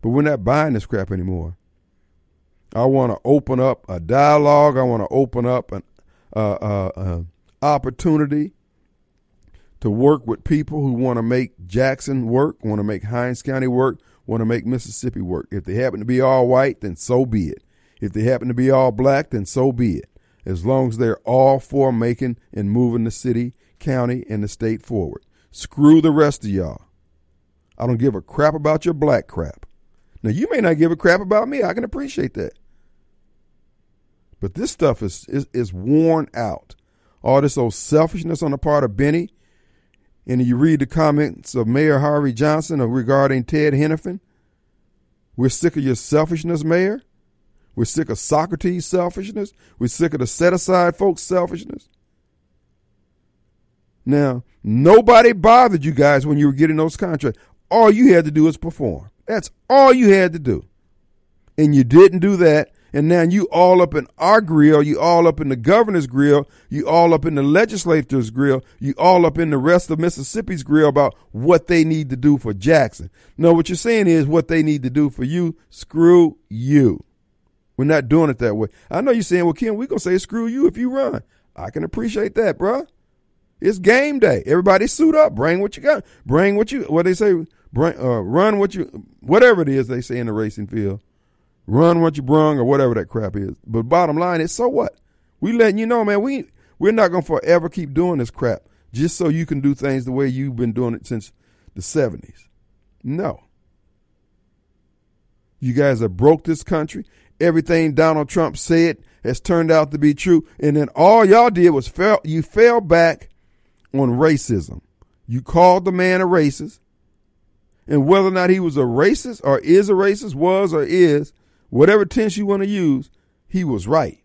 But we're not buying this crap anymore. I want to open up a dialogue. I want to open up an uh, uh, uh, opportunity to work with people who want to make Jackson work, want to make Hinds County work, want to make Mississippi work. If they happen to be all white, then so be it. If they happen to be all black, then so be it. As long as they're all for making and moving the city, county, and the state forward. Screw the rest of y'all. I don't give a crap about your black crap. Now, you may not give a crap about me. I can appreciate that. But this stuff is, is, is worn out. All this old selfishness on the part of Bennie. And you read the comments of Mayor Harvey Johnson regarding Ted Henifin. We're sick of your selfishness, Mayor. We're sick of Socrates' selfishness. We're sick of the set aside folks' selfishness. Now, nobody bothered you guys when you were getting those contracts. All you had to do was perform. That's all you had to do. And you didn't do that. And now you all up in our grill, you all up in the governor's grill, you all up in the legislature's grill, you all up in the rest of Mississippi's grill about what they need to do for Jackson. No, what you're saying is what they need to do for you, screw you. We're not doing it that way. I know you're saying, well, Ken, we're going to say screw you if you run. I can appreciate that, bruh. It's game day. Everybody suit up. Bring what you got. Bring what you, what they say, bring, uh, run what you, whatever it is they say in the racing field. Run what you brung or whatever that crap is. But bottom line is, so what? We letting you know, man, we, we're not going to forever keep doing this crap just so you can do things the way you've been doing it since the 70s. No. You guys have broke this country. Everything Donald Trump said has turned out to be true. And then all y'all did was fell, you fell back on racism. You called the man a racist. And whether or not he was a racist or is a racist, was or is, whatever tense you want to use, he was right.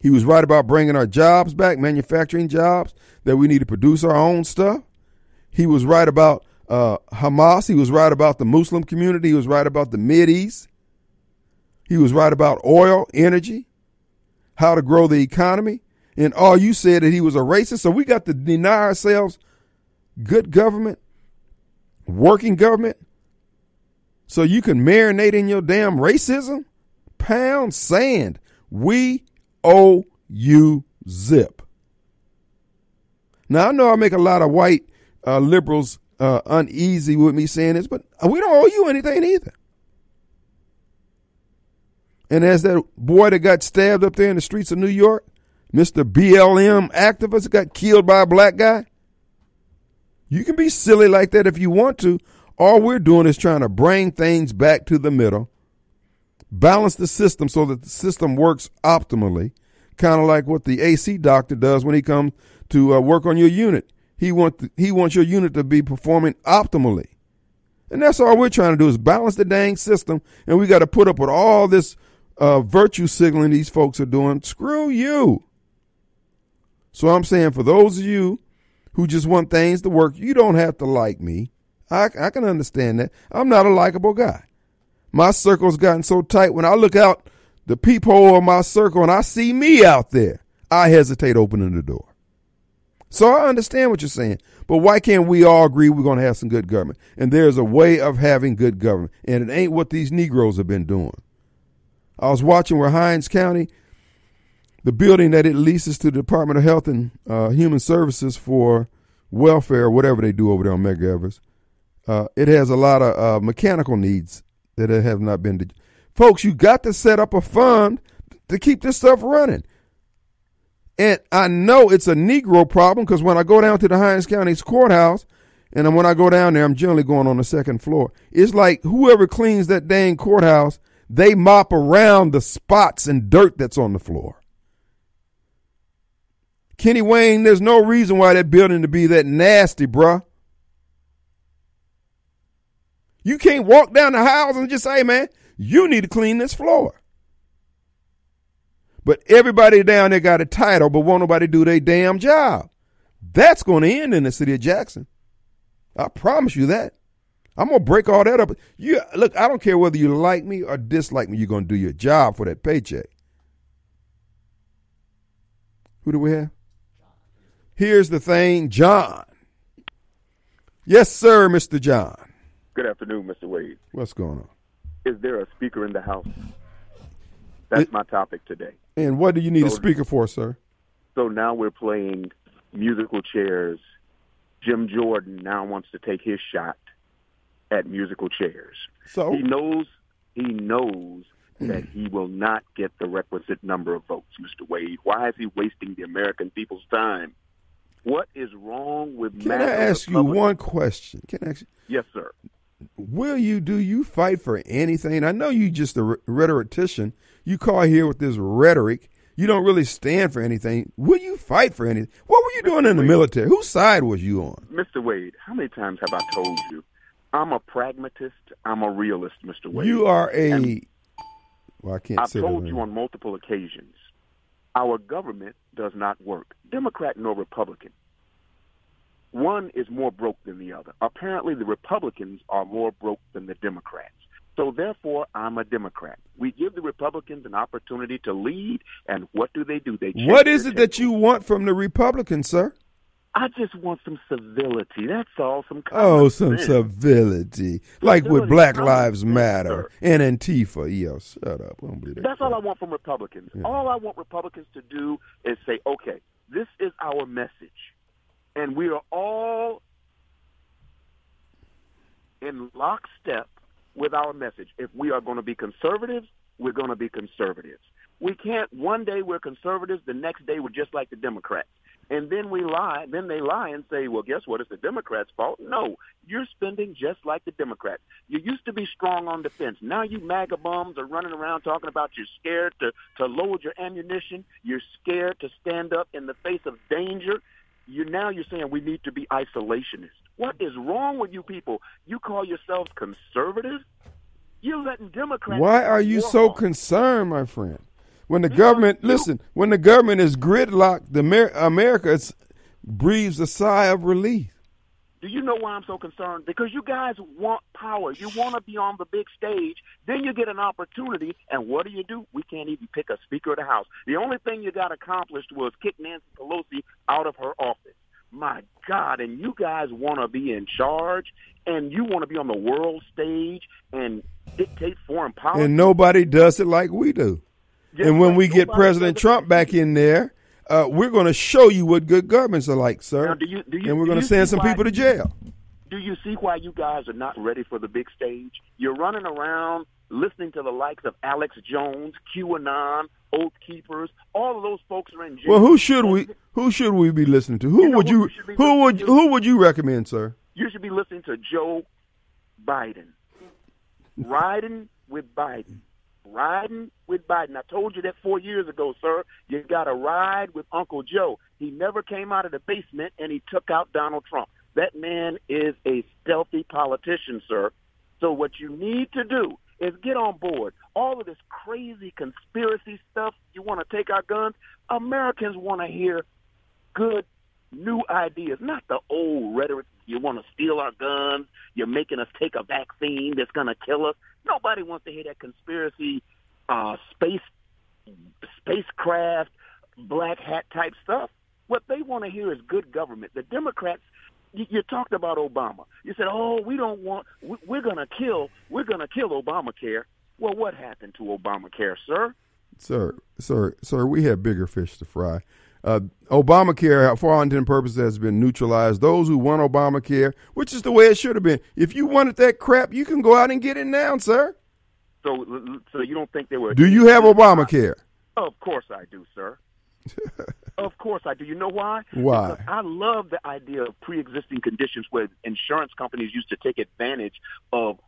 He was right about bringing our jobs back, manufacturing jobs, that we need to produce our own stuff. He was right about uh, Hamas. He was right about the Muslim community. He was right about the East. He was right about oil, energy, how to grow the economy. And all you said that he was a racist. So we got to deny ourselves good government, working government, so you can marinate in your damn racism? Pound sand. We owe you zip. Now, I know I make a lot of white uh, liberals uh, uneasy with me saying this, but we don't owe you anything either. And as that boy that got stabbed up there in the streets of New York, Mr. BLM activist got killed by a black guy, you can be silly like that if you want to, all we're doing is trying to bring things back to the middle, balance the system so that the system works optimally, kind of like what the AC doctor does when he comes to uh, work on your unit. He wants he wants your unit to be performing optimally. And that's all we're trying to do is balance the dang system. And we got to put up with all this uh, virtue signaling these folks are doing. Screw you. So I'm saying for those of you who just want things to work, you don't have to like me. I, I can understand that. I'm not a likable guy. My circle's gotten so tight when I look out the peephole of my circle and I see me out there, I hesitate opening the door. So I understand what you're saying. But why can't we all agree we're going to have some good government? And there's a way of having good government. And it ain't what these Negroes have been doing. I was watching where Hinds County, the building that it leases to the Department of Health and uh, Human Services for welfare, whatever they do over there on Evers, uh, it has a lot of uh, mechanical needs that have not been. De- Folks, you got to set up a fund to keep this stuff running. And I know it's a Negro problem because when I go down to the Hinds County courthouse, and when I go down there, I'm generally going on the second floor. It's like whoever cleans that dang courthouse, they mop around the spots and dirt that's on the floor. Kenny Wayne, there's no reason why that building to be that nasty, bruh. You can't walk down the house and just say, man, you need to clean this floor. But everybody down there got a title, but won't nobody do their damn job. That's going to end in the city of Jackson. I promise you that. I'm gonna break all that up. You look, I don't care whether you like me or dislike me, you're gonna do your job for that paycheck. Who do we have? Here's the thing, John. Yes, sir, Mr. John. Good afternoon, Mr. Wade. What's going on? Is there a speaker in the House? That's It- my topic today. And what do you need a speaker for, sir? So now we're playing musical chairs. Jim Jordan now wants to take his shot at musical chairs. So He knows he knows that he will not get the requisite number of votes, Mr. Wade. Why is he wasting the American people's time? What is wrong with can I ask you one question? Can I ask you, Yes, sir. will you do you fight for anything? I know you just a rhetorician. You call here with this rhetoric. You don't really stand for anything. Will you fight for anything? What were you doing in the military? Whose side was you on? Mr. Wade, how many times have I told you I'm a pragmatist, I'm a realist, Mr. Wade. You are a. And well, I can't I've told you on multiple occasions, our government does not work, Democrat nor Republican. One is more broke than the other. Apparently, the Republicans are more broke than the Democrats. So, therefore, I'm a Democrat. We give the Republicans an opportunity to lead, and what do they do? They What is it that you want from the Republicans, sir? I just want some civility. That's all. Some Oh, some sense. civility, like with Civility, Black common Lives Matter and Antifa. Yo, shut up! I don't believe that. That's all I want from Republicans. All I want Republicans to do is say, okay, this is our message. And we are all in lockstep with our message. If we are going to be conservatives, we're going to be conservatives. We can't, one day we're conservatives, the next day we're just like the Democrats. And then we lie, then they lie and say, well, guess what? It's the Democrats' fault. No, you're spending just like the Democrats. You used to be strong on defense. Now you MAGA bums are running around talking about you're scared to, to load your ammunition. You're scared to stand up in the face of danger. You now you're saying we need to be isolationist. What is wrong with you people? You call yourselves conservative? You're letting Democrats. Why are you so on. concerned, my friend? When the mm-hmm. government, listen, when the government is gridlocked, the Amer- America is- breathes a sigh of relief. Do you know why I'm so concerned? Because you guys want power. You want to be on the big stage. Then you get an opportunity, and what do you do? We can't even pick a Speaker of the House. The only thing you got accomplished was kick Nancy Pelosi out of her office. My God, and you guys want to be in charge, and you want to be on the world stage and dictate foreign policy. And nobody does it like we do. Just and when like we get President Trump back in there, uh, we're going to show you what good governments are like, sir. Now, do you- do you- and we're going to send some people to jail. Do you see why you guys are not ready for the big stage? You're running around listening to the likes of Alex Jones, QAnon, Oath Keepers. All of those folks are in jail. Well, who should we who should we be listening to? Who You know would you we should be who would listening to? who would you recommend, sir? You should be listening to Joe Biden. Riding with Biden. Riding with Biden. I told you that four years ago, sir. You got to ride with Uncle Joe. He never came out of the basement and he took out Donald Trump. That man is a stealthy politician, sir. So what you need to do is get on board. All of this crazy conspiracy stuff, you want to take our guns. Americans want to hear good new ideas, not the old rhetoric. You want to steal our guns. You're making us take a vaccine that's going to kill us. Nobody wants to hear that conspiracy, uh, space, spacecraft, black hat type stuff. What they want to hear is good government. The Democrats, you, talked about Obama. You said, "Oh, we don't want. We, we're to kill. We're to kill Obamacare." Well, what happened to Obamacare, sir? Sir, sir, sir, we have bigger fish to fry. Uh, Obamacare, for all intents and purposes, has been neutralized. Those who want Obamacare, which is the way it should have been. If you wanted that crap, you can go out and get it now, sir. So, so you don't think they were? Do you have Obamacare? Of course I do, sir. of course I do. You know why? Why? Because I love the idea of pre-existing conditions where insurance companies used to take advantage of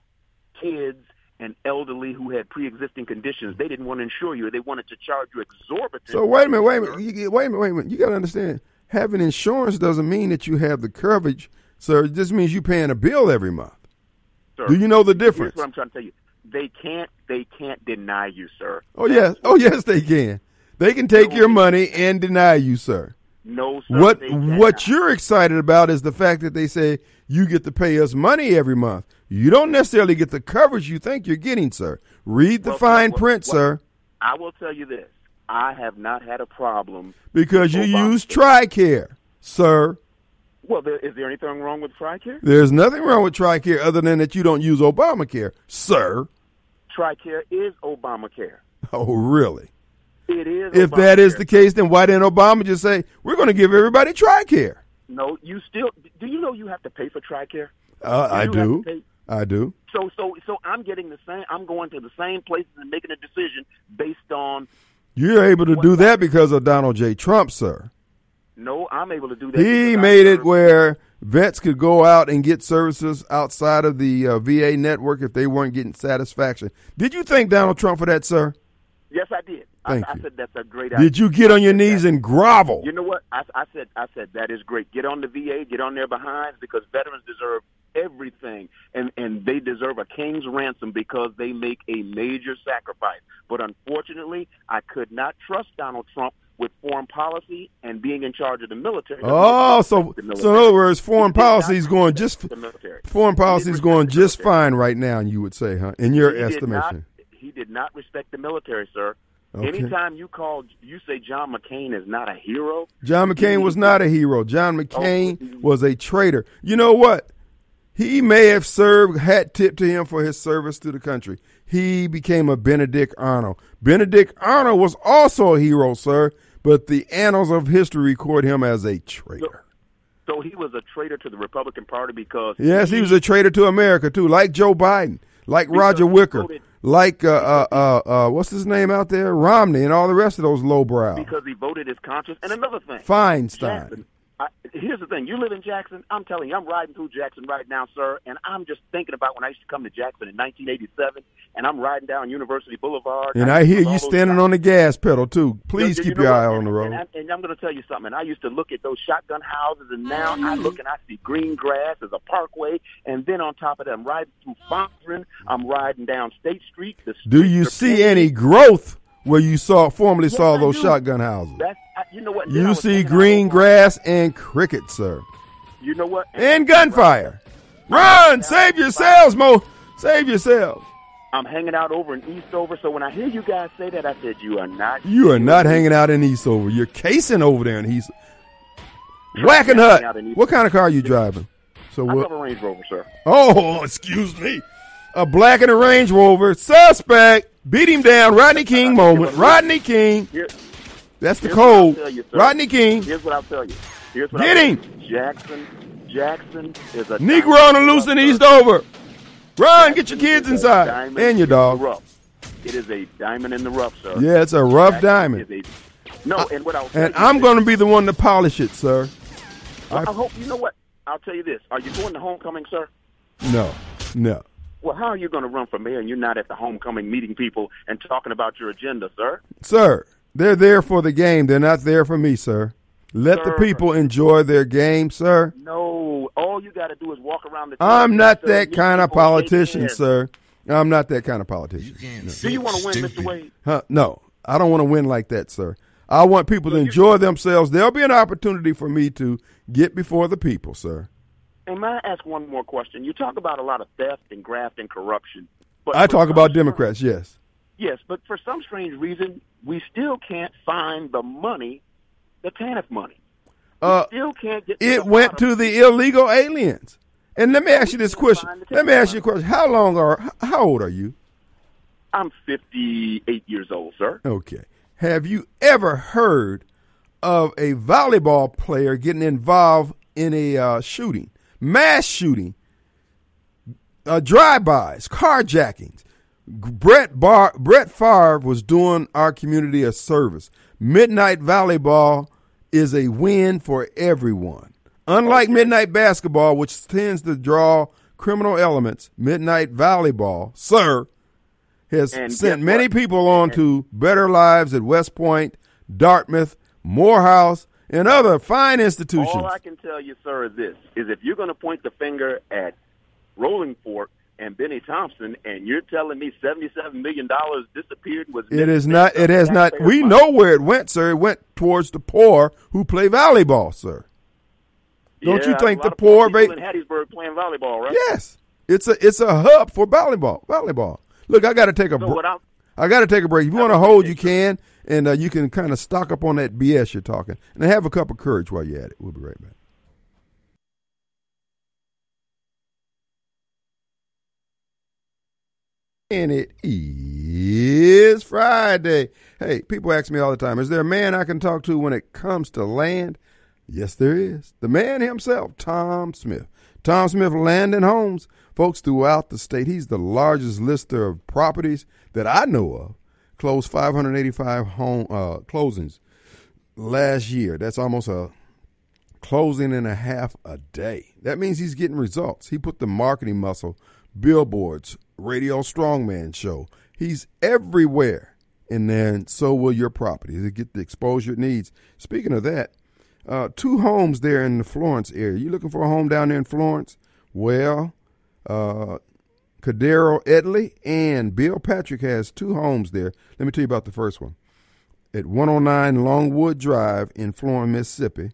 kids and elderly who had pre-existing conditions. They didn't want to insure you. They wanted to charge you exorbitant. So wait a minute, wait a minute, you, wait a minute, wait a minute. You got to understand, having insurance doesn't mean that you have the coverage, sir. It just means you're paying a bill every month. Sir, Do you know the Here's difference? what I'm trying to tell you. They can't. They can't deny you, sir. Oh yes, oh yes, they can. They can take your money and deny you, sir. No, sir. What what you're excited about is the fact that they say you get to pay us money every month. You don't necessarily get the coverage you think you're getting, sir. Read the Well, fine well, print, well, sir, I will tell you this. I have not had a problem because you Obama. use TRICARE. sir. Well, there, is there anything wrong with TRICARE? There's nothing wrong with TRICARE other than that you don't use Obamacare, sir. TRICARE is Obamacare. Oh, really? It is. If that is the case, then why didn't Obama just say we're going to give everybody TRICARE? no, you still. Do you know you have to pay for TRICARE? Uh, I do. pay- I do. So, so, so I'm getting the same. I'm going to the same places and making a decision based on. You're able to do that because of Donald J. Trump, sir. No, I'm able to do that. He made it where vets could go out and get services outside of the uh, VA network if they weren't getting satisfaction. Did you thank Donald Trump for that, sir? Yes, I did. Thank I, you. I said that's a great idea. Did you get on your knees and grovel? You know what? I, I said. I said that is great. Get on the VA. Get on their behinds because veterans deserve everything, and and they deserve a king's ransom because they make a major sacrifice. But unfortunately, I could not trust Donald Trump with foreign policy and being in charge of the military. Oh, so military. so in other words, foreign did policy is going just the military. foreign policy is going just fine right now. You would say, huh? In your He did estimation. not- he did not respect the military, sir. Okay. Anytime you call, you say John McCain is not a hero. John McCain was not a hero. John Oh, McCain was a traitor. You know what? He may have served hat tip to him for his service to the country. He became a Benedict Arnold. Benedict Arnold was also a hero, sir, but the annals of history record him as a traitor. So he was a traitor to the Republican Party because Yes, he was a traitor to America too, like Joe Biden, like Roger Wicker, voted- like uh, uh, uh, uh, what's his name out there, Romney, and all the rest of those lowbrow. because he voted his conscience. And another thing, Feinstein. Jackson. I, here's the thing: you live in Jackson. I'm telling you, I'm riding through Jackson right now, sir, and I'm just thinking about when I used to come to Jackson in 1987, and I'm riding down University Boulevard. And I hear you look at all those standing shots. on the gas pedal too. Please You- you keep your eye on the road. And, I, and I'm going to tell you something. I used to look at those shotgun houses, and now I look and I see green grass as a parkway, and then on top of that, I'm riding through Fontaine. I'm riding down State Street. The Do you see any growth where you saw formerly Yes, saw those shotgun houses? That's I, you know what? Then You see green grass and crickets, sir, You know what? and gunfire. Run! Save yourselves, Mo. Save yourselves. I'm hanging out over in Eastover, so when I hear you guys say that, I said you are not. You are not hanging out in Eastover. You're casing over there in East. Whacking hut. What kind of car are you driving? So I what? a Range Rover, sir. Oh, excuse me. A black and a Range Rover. Suspect. Beat him down. Rodney King moment. Rodney King. Here, That's the here's code. you. Rodney King. Here's what I'll tell you. Here's what Get I'll him. tell you. Jackson. Jackson is a Negro on the loose sir. Eastover. Run, get your kids inside. And your dog. It is a diamond in the rough, sir. Yeah, it's a rough Jackson diamond. a- no, and what I'll tell And I'm going to be the one to polish it, sir. Well, I hope you know what. I'll tell you this: Are you going to homecoming, sir? No, no. Well, how are you going to run for mayor and you're not at the homecoming meeting people and talking about your agenda, sir? Sir, they're there for the game. They're not there for me, sir. Let the people enjoy their game, sir. No, all you got to do is walk around the. I'm not sir, that meet kind of politician, sir. I'm not that kind of politician. No. Do you want to win, Mr. Wade? Huh? No, I don't want to win like that, sir. I want people to enjoy themselves. There'll be an opportunity for me to get before the people, sir. And may I ask one more question? You talk about a lot of theft and graft and corruption. But I talk about Democrats, yes. Yes, but for some strange reason, we still can't find the money, the TANF money. We Uh, still can't get. It went to the illegal aliens. And let me ask you this question. Let me ask you a question. How long are? How old are you? I'm 58 years old, sir. Okay. Have you ever heard of a volleyball player getting involved in a uh, shooting, mass shooting, uh, drive-bys, carjackings? Brett Bar- Brett Favre was doing our community a service. Midnight volleyball is a win for everyone. Unlike midnight basketball, which tends to draw criminal elements, midnight volleyball, sir, has And sent many what? people on to better lives at West Point, Dartmouth, Morehouse, and other fine institutions. All I can tell you, sir, is this: is if you're going to point the finger at Rolling Fork and Bennie Thompson, and you're telling me seventy-seven million dollars disappeared was It is not. It has not. We money. know where it went, sir. It went towards the poor who play volleyball, sir. Don't you think the poor people in Hattiesburg playing volleyball, right? Yes, it's a it's a hub for volleyball. Volleyball. Look, I got to take a. So br- what I'm I got to take a break. If you want to hold, you can. and uh, you can kind of stock up on that BS you're talking, and have a cup of courage while you're at it. We'll be right back. And it is Friday. Hey, people ask me all the time, is there a man I can talk to when it comes to land? Yes, there is. The man himself, Tom Smith. Tom Smith Land and Homes, folks throughout the state. He's the largest lister of properties that I know of. Closed 585 home uh, closings last year. That's almost a closing and a half a day. That means he's getting results. He put the marketing muscle, billboards, radio strongman show. He's everywhere. And then so will your property to get the exposure it needs. Speaking of that, uh, two homes there in the Florence area. You looking for a home down there in Florence? Well, uh, Cadero Edley and Bill Patrick has two homes there. Let me tell you about the first one. At 109 Longwood Drive in Florence, Mississippi.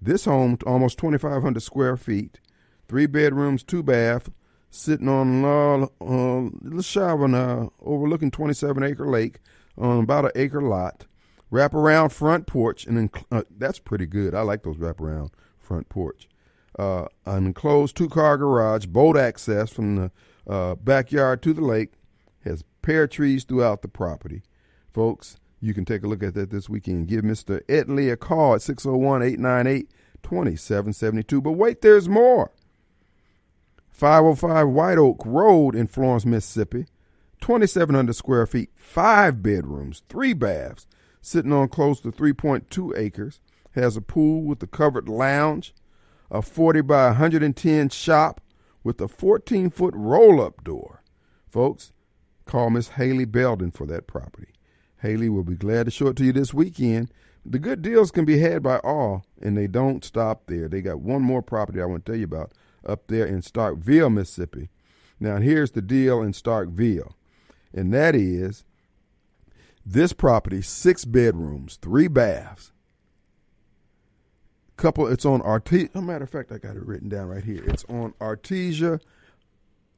This home, almost 2,500 square feet, three bedrooms, two bath, sitting on a little an, uh, overlooking 27 acre lake on about an acre lot. Wraparound front porch, and uh, that's pretty good. I like those wraparound front porch. Uh, an enclosed two car garage, boat access from the uh, backyard to the lake, has pear trees throughout the property. Folks, you can take a look at that this weekend. Give Mr. Edley a call at 601 898 2772. But wait, there's more. 505 White Oak Road in Florence, Mississippi. 2,700 square feet, five bedrooms, three baths, sitting on close to 3.2 acres. Has a pool with a covered lounge, a 40 by 110 shop with a 14 foot roll up door. Folks, call Miss Haley Belden for that property. Haley will be glad to show it to you this weekend. The good deals can be had by all, and they don't stop there. They got one more property I want to tell you about up there in Starkville, Mississippi. Now, here's the deal in Starkville, and that is this property, six bedrooms, three baths. Couple, it's on Artesia. matter of fact, I got it written down right here. It's on Artesia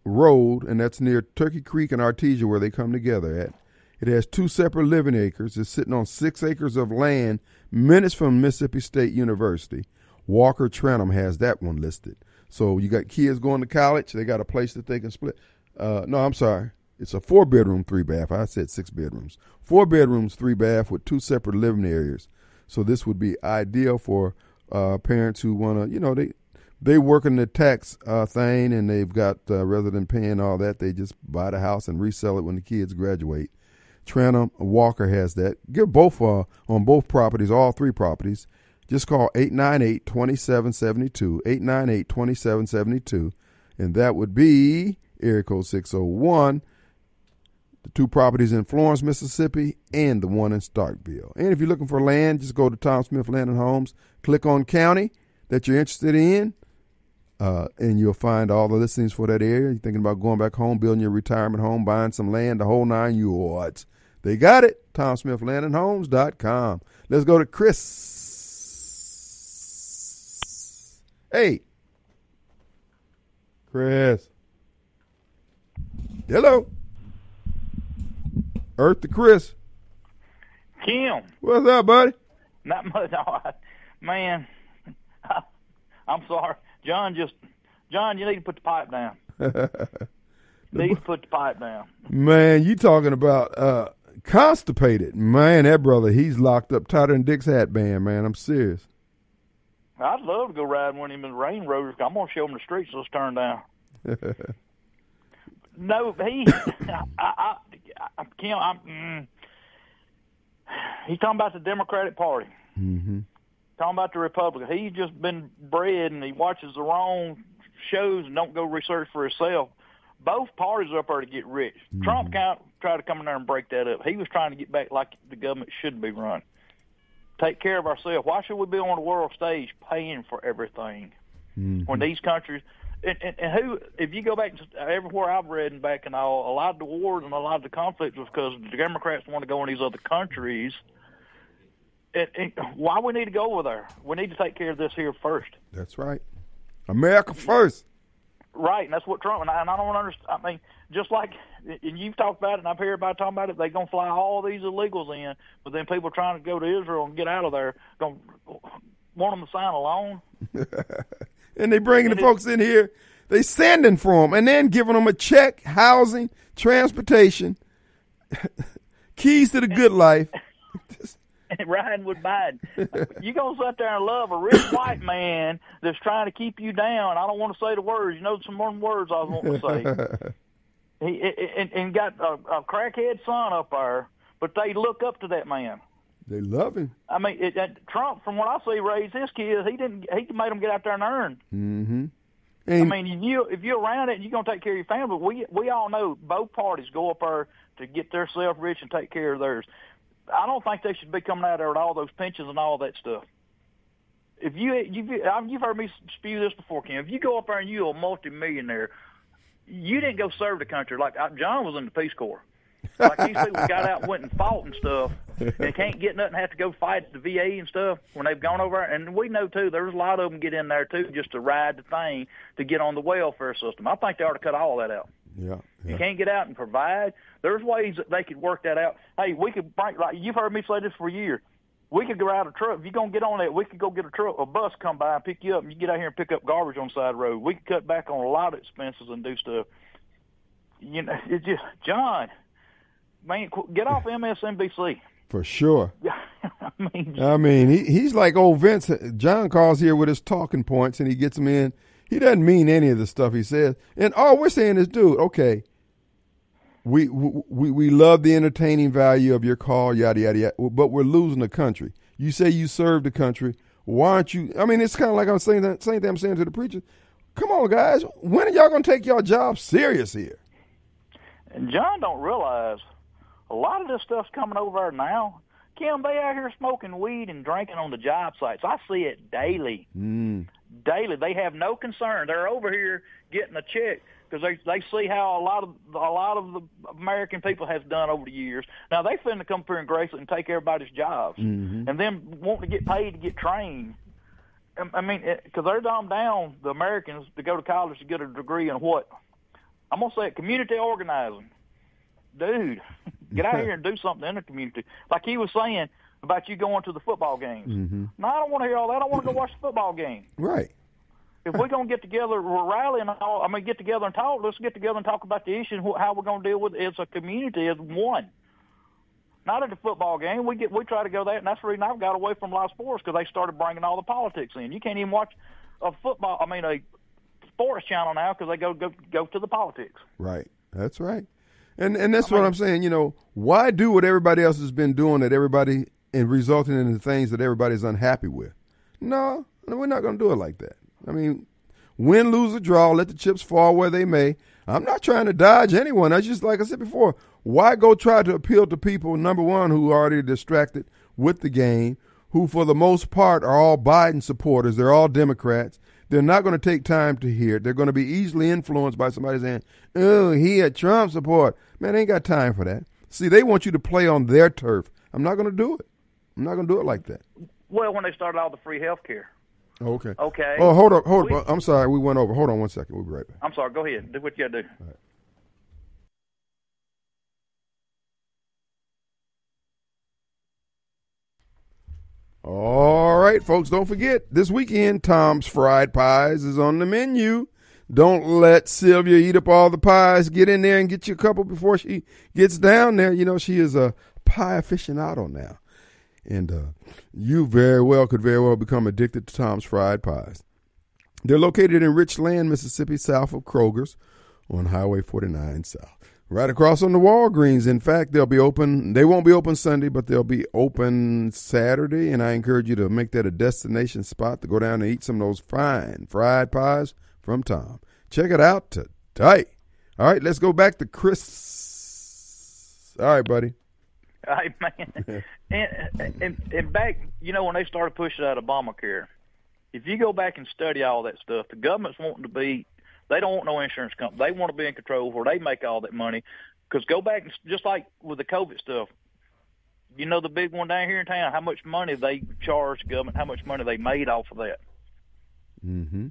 Road, and that's near Turkey Creek and Artesia, where they come together at. It has two separate living acres. It's sitting on six acres of land, minutes from Mississippi State University. Walker Trenum has that one listed. So you got kids going to college, they got a place that they can split. Uh, no, I'm sorry. It's a four bedroom, three bath. I said six bedrooms. Four bedrooms, three bath with two separate living areas. So this would be ideal for uh, parents who want to, you know, they they work in the tax uh, thing and they've got rather than paying all that, they just buy the house and resell it when the kids graduate. Tranum Walker has that. Give both uh, on both properties, all three properties. Just call 898 2772, 898 2772, and that would be area code 601 the two properties in Florence, Mississippi, and the one in Starkville. And if you're looking for land, just go to Tom Smith Land and Homes, click on county that you're interested in, uh, and you'll find all the listings for that area. You're thinking about going back home, building your retirement home, buying some land, the whole nine yards. They got it. TomSmithLandandHomes.com. Let's go to Chris. Hey. Chris. Hello. Earth to Chris. Kim. What's up, buddy? Not much. Man, I'm sorry. John just, John, you need to put the pipe down. need to put the pipe down. Man, you talking about uh, constipated. Man, that brother, he's locked up tighter than Dick's hat band, man. I'm serious. I'd love to go ride one of them in the Range Rovers. I'm going to show him the streets let's turn down. no, he, I, I, I, Kim, I'm, mm, he's talking about the Democratic Party. Mm-hmm. Talking about the Republican. He's just been bred and he watches the wrong shows and don't go research for himself. Both parties are up there to get rich. Mm-hmm. Trump can't try to come in there and break that up. He was trying to get back like the government should be run. Take care of ourselves. Why should we be on the world stage paying for everything mm-hmm. when these countries and, and, and who, if you go back to everywhere I've read and back and all, a lot of the wars and a lot of the conflicts was because the Democrats want to go in these other countries. And, and why we need to go over there? We need to take care of this here first. That's right. America first. Right, and that's what Trump and I, and I don't understand. I mean, just like and you've talked about it, and I've heard everybody talking about it. They're gonna fly all these illegals in, but then people trying to go to Israel and get out of there gonna want them to sign a loan. and they bringing And the folks in here. They sending for them and then giving them a check, housing, transportation, keys to the good life. and riding with Biden. you gonna sit there and love a rich white man that's trying to keep you down. I don't want to say the words. You know some more words I was wanting to say. He and, and got a, a crackhead son up there, but they look up to that man. They love him. I mean, it, it, Trump, from what I see, raised his kids. He didn't. He made them get out there and earn. Mm-hmm. I mean, if you if you're around it, you're gonna take care of your family. We we all know both parties go up there to get themselves rich and take care of theirs. I don't think they should be coming out there with all those pensions and all that stuff. If you you've, you've heard me spew this before, Kim. If you go up there and you're a multimillionaire, you didn't go serve the country. Like John was in the Peace Corps. Like these people got out, and went and fought and stuff, and can't get nothing, have to go fight the VA and stuff when they've gone over. And we know too, there's a lot of them get in there too just to ride the thing to get on the welfare system. I think they ought to cut all that out. yeah, You can't get out and provide. There's ways that they could work that out. Hey, we could bring like you've heard me say this for a year. We could go out a truck. If you're gonna get on that, we could go get a truck, a bus come by and pick you up, and you get out here and pick up garbage on the side of the road. We could cut back on a lot of expenses and do stuff. You know, it's just John, man, get off MSNBC. for sure. I mean, I mean, he, he's like old Vince. John calls here with his talking points, and he gets them in. He doesn't mean any of the stuff he says. And all we're saying is, dude, okay, we we we love the entertaining value of your call, yada yada yada. But we're losing the country. You say you serve the country. Why aren't you? I mean, it's kind of like I'm saying that same thing I'm saying to the preachers. Come on, guys. When are y'all gonna take your job serious here? And John don't realize a lot of this stuff's coming over now. Kim, they out here smoking weed and drinking on the job sites. I see it daily. Mm. Daily, they have no concern. They're over here getting a check because they they see how a lot of a lot of the American people has done over the years. Now they finna come through and grace it and take everybody's jobs, mm-hmm. and then want to get paid to get trained. I- I mean, because they're dumbed down the Americans to go to college to get a degree in what? I'm gonna say it, community organizing. Dude, get out here and do something in the community. Like he was saying about you going to the football games. Mm-hmm. No, I don't want to hear all that. I don't want to go watch the football game. Right. If we're gonna get together, we're rallying. All, I mean, get together and talk. Let's get together and talk about the issue and wh- how we're gonna deal with it as a community as one. Not at the football game. We get we try to go there, and that's the reason I've got away from lot sports because they started bringing all the politics in. You can't even watch a football. I mean, a sports channel now because they go go go to the politics. Right. That's right. And and that's what I'm saying. You know, why do what everybody else has been doing that everybody and resulting in the things that everybody's unhappy with? No, no, we're not going to do it like that. I mean, win, lose, or draw, let the chips fall where they may. I'm not trying to dodge anyone. I just like I said before, why go try to appeal to people number one who are already distracted with the game, who for the most part are all Biden supporters. They're all Democrats. They're not going to take time to hear. They're going to be easily influenced by somebody saying, "Oh, he a Trump support." Man, they ain't got time for that. See, they want you to play on their turf. I'm not going to do it. I'm not going to do it like that. Well, when they started all the free health care. Oh, okay. Okay. Oh, hold up, hold up. I'm sorry, we went over. Hold on one second. We'll be right back. I'm sorry. Go ahead. Do what you got to do. All right, folks, don't forget this weekend Tom's Fried Pies is on the menu. Don't let Sylvia eat up all the pies. Get in there and get you a couple before she gets down there. You know, she is a pie aficionado now. And uh, you very well could very well become addicted to Tom's Fried Pies. They're located in Richland, Mississippi, south of Kroger's on Highway 49 South. Right across on the Walgreens. In fact, they'll be open. They won't be open Sunday, but they'll be open Saturday. And I encourage you to make that a destination spot to go down and eat some of those fine fried pies from Tom. Check it out today. All right, let's go back to Chris. All right, buddy. Hey man, and, and and back, you know, when they started pushing out Obamacare, if you go back and study all that stuff, the government's wanting to be, they don't want no insurance company. They want to be in control where they make all that money. Because go back and just like with the COVID stuff, you know, the big one down here in town, how much money they charged the government, how much money they made off of that. Mm-hmm.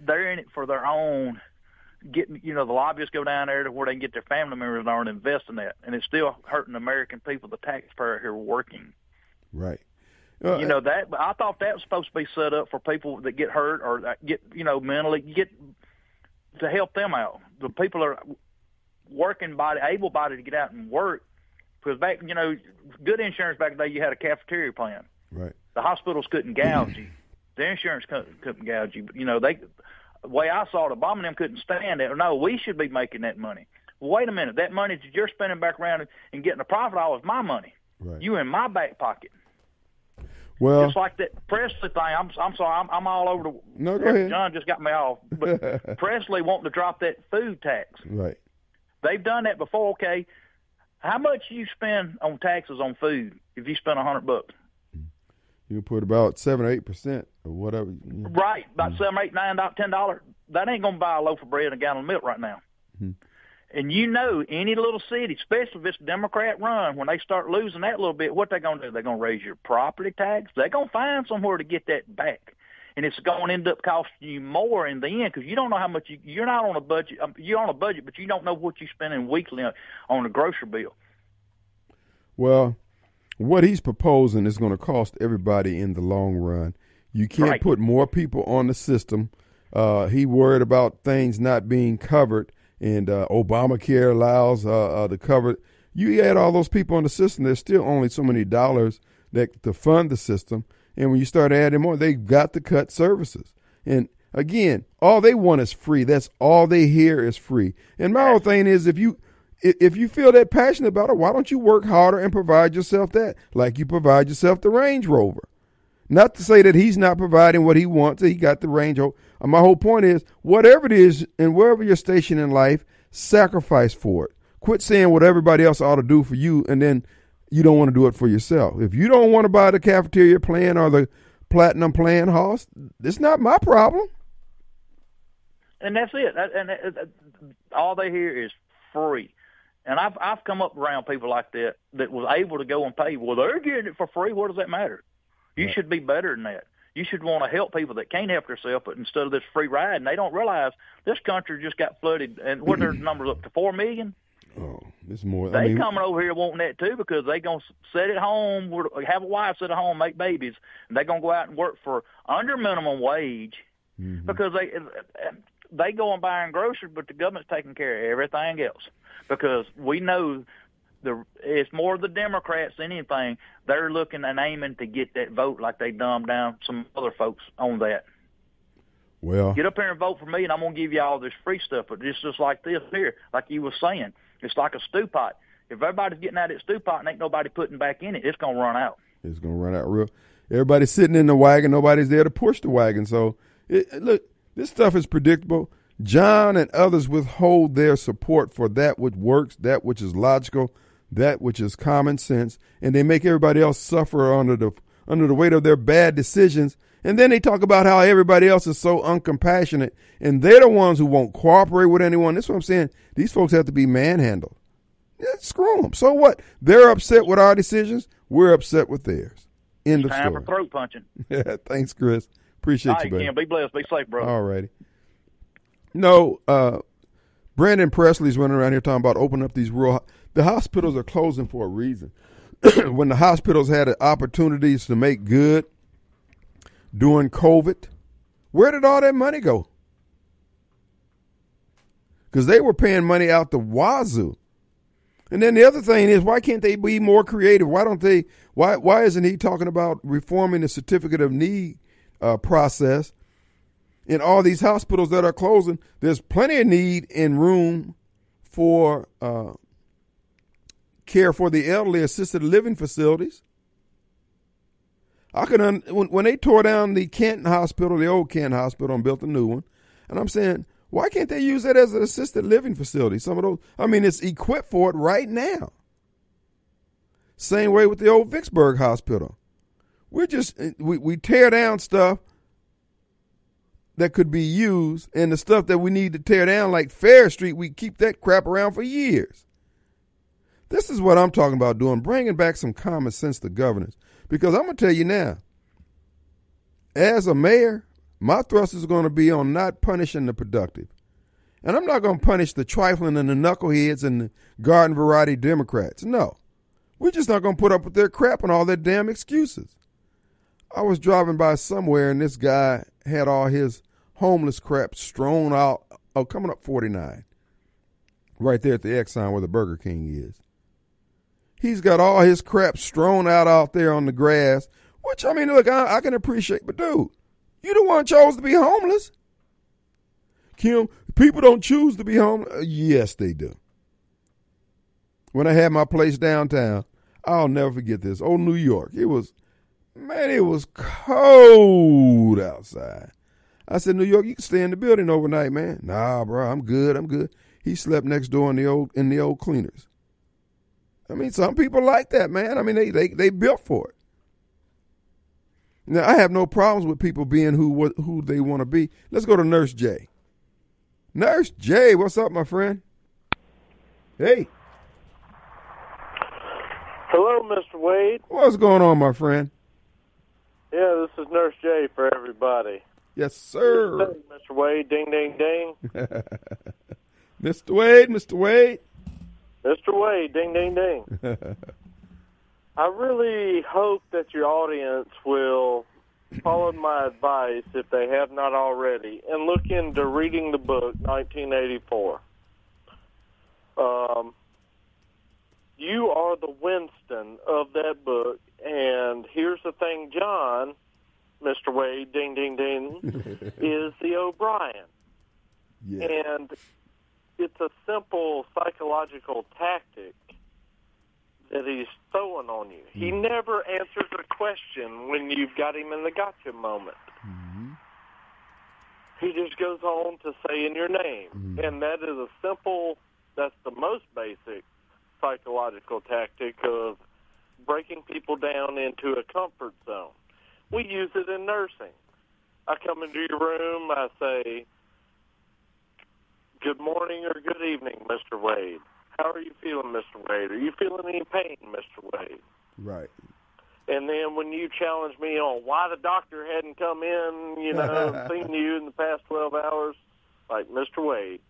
They're in it for their own getting, you know, the lobbyists go down there to where they can get their family members and invest in that, and it's still hurting American people, the taxpayer here working. Right. you uh, know that. I thought that was supposed to be set up for people that get hurt or that get, you know, mentally get to help them out. The people are working body, able body to get out and work. Because back, you know, good insurance back then, you had a cafeteria plan. Right. The hospitals couldn't gouge you. The insurance couldn't, couldn't gouge you. But, you know, they the way I saw it, Obama and them couldn't stand it. No, we should be making that money. Wait a minute. That money that you're spending back around and getting a profit all is my money. Right. You in my back pocket. Well, Just like that Presley thing. I'm I'm sorry. I'm, I'm all over the. No, go ahead. John just got me off. But Presley wanting to drop that food tax. right. They've done that before. Okay, how much you spend on taxes on food if you spend a hundred bucks? You put about seven or eight percent or whatever. you know. Right, about seven, eight, nine, ten dollars. That ain't gonna buy a loaf of bread and a gallon of milk right now. Mm-hmm. And you know, any little city, especially if it's Democrat run, when they start losing that little bit, what they gonna do? They're gonna raise your property tax. They're gonna find somewhere to get that back, and it's going to end up costing you more in the end because you don't know how much you, you're not on a budget. um, You're on a budget, but you don't know what you're spending weekly on, on a grocery bill. Well, what he's proposing is going to cost everybody in the long run. You can't Right. put more people on the system. Uh, he worried about things not being covered, and uh, Obamacare allows uh, uh, to cover. You add all those people on the system, there's still only so many dollars that to fund the system. And when you start adding more, they've got to cut services. And again, all they want is free. That's all they hear is free. And my whole thing is, if you if you feel that passionate about it, why don't you work harder and provide yourself that, like you provide yourself the Range Rover? Not to say that he's not providing what he wants. He got the Range Rover. Uh, My whole point is, whatever it is, and wherever you're stationed in life, sacrifice for it. Quit saying what everybody else ought to do for you, and then you don't want to do it for yourself. If you don't want to buy the cafeteria plan or the platinum plan, Hoss, it's not my problem. and that's it. And all they hear is free. And I've I've come up around people like that that was able to go and pay. Well, they're getting it for free. What does that matter? You should be better than that. You should want to help people that can't help themselves, but instead of this free ride, and they don't realize this country just got flooded, and what their numbers up to four million. Oh, it's more. They I mean, coming over here wanting that too because they gonna sit at home, have a wife sit at home, make babies, and they gonna go out and work for under minimum wage Mm-hmm. because they they go and buying groceries, but the government's taking care of everything else because we know the it's more the Democrats than anything. They're looking and aiming to get that vote like they dumbed down some other folks on that. well, Get up here and vote for me, and I'm gonna give you all this free stuff. But it's just like this here, like you was saying, it's like a stew pot. If everybody's getting out of that stew pot and ain't nobody putting back in it, it's gonna run out. It's gonna run out real. Everybody's sitting in the wagon. Nobody's there to push the wagon. So, it- look, this stuff is predictable. John and others withhold their support for that which works, that which is logical, that which is common sense, and they make everybody else suffer under the under the weight of their bad decisions. And then they talk about how everybody else is so uncompassionate, and they're the ones who won't cooperate with anyone. That's what I'm saying. These folks have to be manhandled. Yeah, screw them. So what? They're upset with our decisions. We're upset with theirs. End of Time for story. throat punching. Yeah, thanks, Chris. Appreciate right, you. Ken, be blessed, be safe, bro. All righty. No, uh, Brandon Presley's running around here talking about opening up these rural. The hospitals are closing for a reason. when the hospitals had the opportunities to make good during COVID, where did all that money go? Because they were paying money out the wazoo. And then the other thing is, why can't they be more creative? Why don't they? Why why isn't he talking about reforming the certificate of need uh, process in all these hospitals that are closing? There's plenty of need and room for uh, care for the elderly, assisted living facilities. I can un- when when they tore down the Canton Hospital, the old Canton Hospital, and built a new one, and I'm saying, why can't they use that as an assisted living facility? Some of those, I mean, it's equipped for it right now. Same way with the old Vicksburg Hospital. We're just eh, we we tear down stuff that could be used, and the stuff that we need to tear down, like Fair Street, we keep that crap around for years. This is what I'm talking about doing, bringing back some common sense to governance. Because I'm going to tell you now, as a mayor, my thrust is going to be on not punishing the productive. And I'm not going to punish the trifling and the knuckleheads and the garden variety Democrats. No. We're just not going to put up with their crap and all their damn excuses. I was driving by somewhere and this guy had all his homeless crap strewn out. Oh, coming up 49. Right there at the Exxon where the Burger King is. He's got all his crap strewn out out there on the grass, which, I mean, look, I, I can appreciate, but dude, you the one chose to be homeless. Kim, people don't choose to be homeless. Uh, yes, they do. When I had my place downtown, I'll never forget this. Oh, New York. It was, man, it was cold outside. I said, New York, you can stay in the building overnight, man. Nah, bro, I'm good. I'm good. He slept next door in the old in the old cleaners. I mean, some people like that, man. I mean, they they they built for it. Now, I have no problems with people being who who they want to be. Let's go to Nurse J. Nurse J, what's up, my friend? Hey. Hello, Mr. Wade. What's going on, my friend? Yeah, this is Nurse J for everybody. Yes, sir. Mr. Wade, ding, ding, ding. Mr. Wade, Mr. Wade. Mr. Wade, ding, ding, ding. I really hope that your audience will follow my advice if they have not already and look into reading the book 1984. Um, you are the Winston of that book, and here's the thing, John, Mr. Wade, ding, ding, ding, is the O'Brien. Yeah. And it's a simple psychological tactic that he's throwing on you. He Hmm. never answers a question when you've got him in the gotcha moment. Mm-hmm. He just goes on to say in your name. Mm-hmm. And that is a simple, that's the most basic psychological tactic of breaking people down into a comfort zone. We use it in nursing. I come into your room, I say, Good morning or good evening, Mr. Wade. How are you feeling, Mr. Wade? Are you feeling any pain, Mr. Wade? Right. And then when you challenge me on why the doctor hadn't come in, you know, seen you in the past 12 hours, like, Mr. Wade,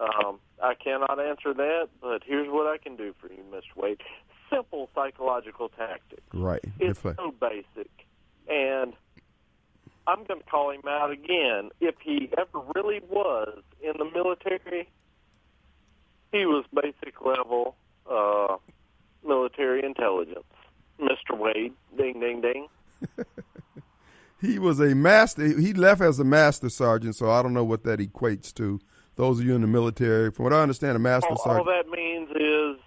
um, I cannot answer that, but here's what I can do for you, Mr. Wade. Simple psychological tactic. Right. It's so basic. And I'm going to call him out again. If he ever really was in the military, he was basic level uh, military intelligence. Mr. Wade, ding, ding, ding. He was a master. He left as a master sergeant, so I don't know what that equates to. Those of you in the military, from what I understand, a master All, all that means is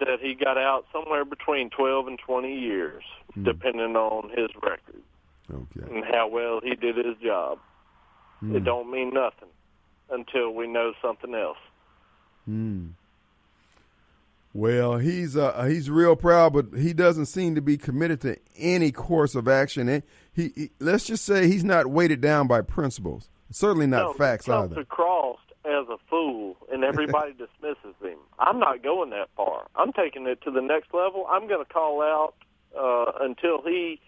that he got out somewhere between 12 and 20 years, Hmm. depending on his record Okay. and how well he did his job. Hmm. It don't mean nothing until we know something else. Hmm. Well, he's uh, he's real proud, but he doesn't seem to be committed to any course of action. And he, he let's just say he's not weighted down by principles. Certainly not no, facts he comes either. As a fool, and everybody dismisses him. I'm not going that far. I'm taking it to the next level. I'm going to call out uh, until he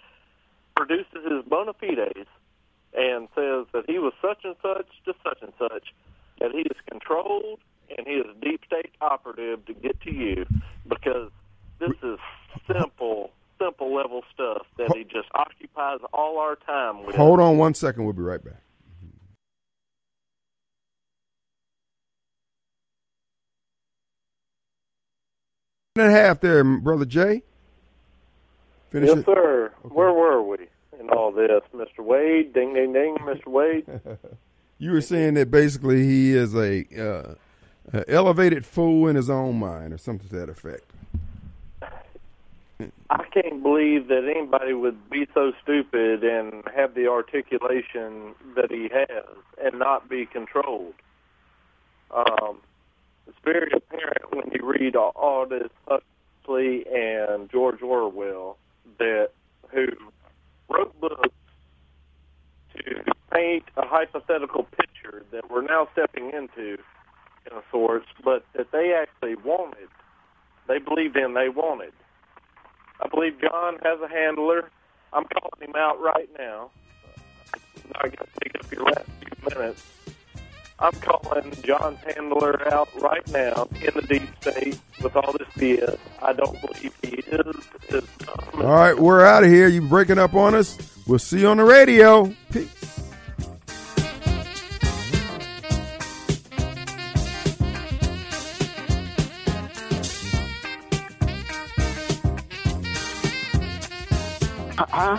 produces his bona fides and says that he was such and such to such and such, that he is controlled and he is a deep state operative to get to you because this is simple, simple level stuff that he just occupies all our time with. Hold on one second. We'll be right back. And a half there, brother Jay. Finish yes, it. sir. Where were we in all this, Mr. Wade? Ding, ding, ding, Mr. Wade. You were saying that basically he is a, uh, a elevated fool in his own mind, or something to that effect. I can't believe that anybody would be so stupid and have the articulation that he has and not be controlled. Um, it's very apparent when you read Aldous Huxley and George Orwell that who wrote books to paint a hypothetical picture that we're now stepping into, in a sorts, but that they actually wanted, they believed in, they wanted. I believe John has a handler. I'm calling him out right now. Not going to take up your last few minutes. I'm calling John Handler out right now in the deep state with all this BS. I don't believe he is. is All right, we're out of here. You breaking up on us? We'll see you on the radio. Peace. Uh-huh.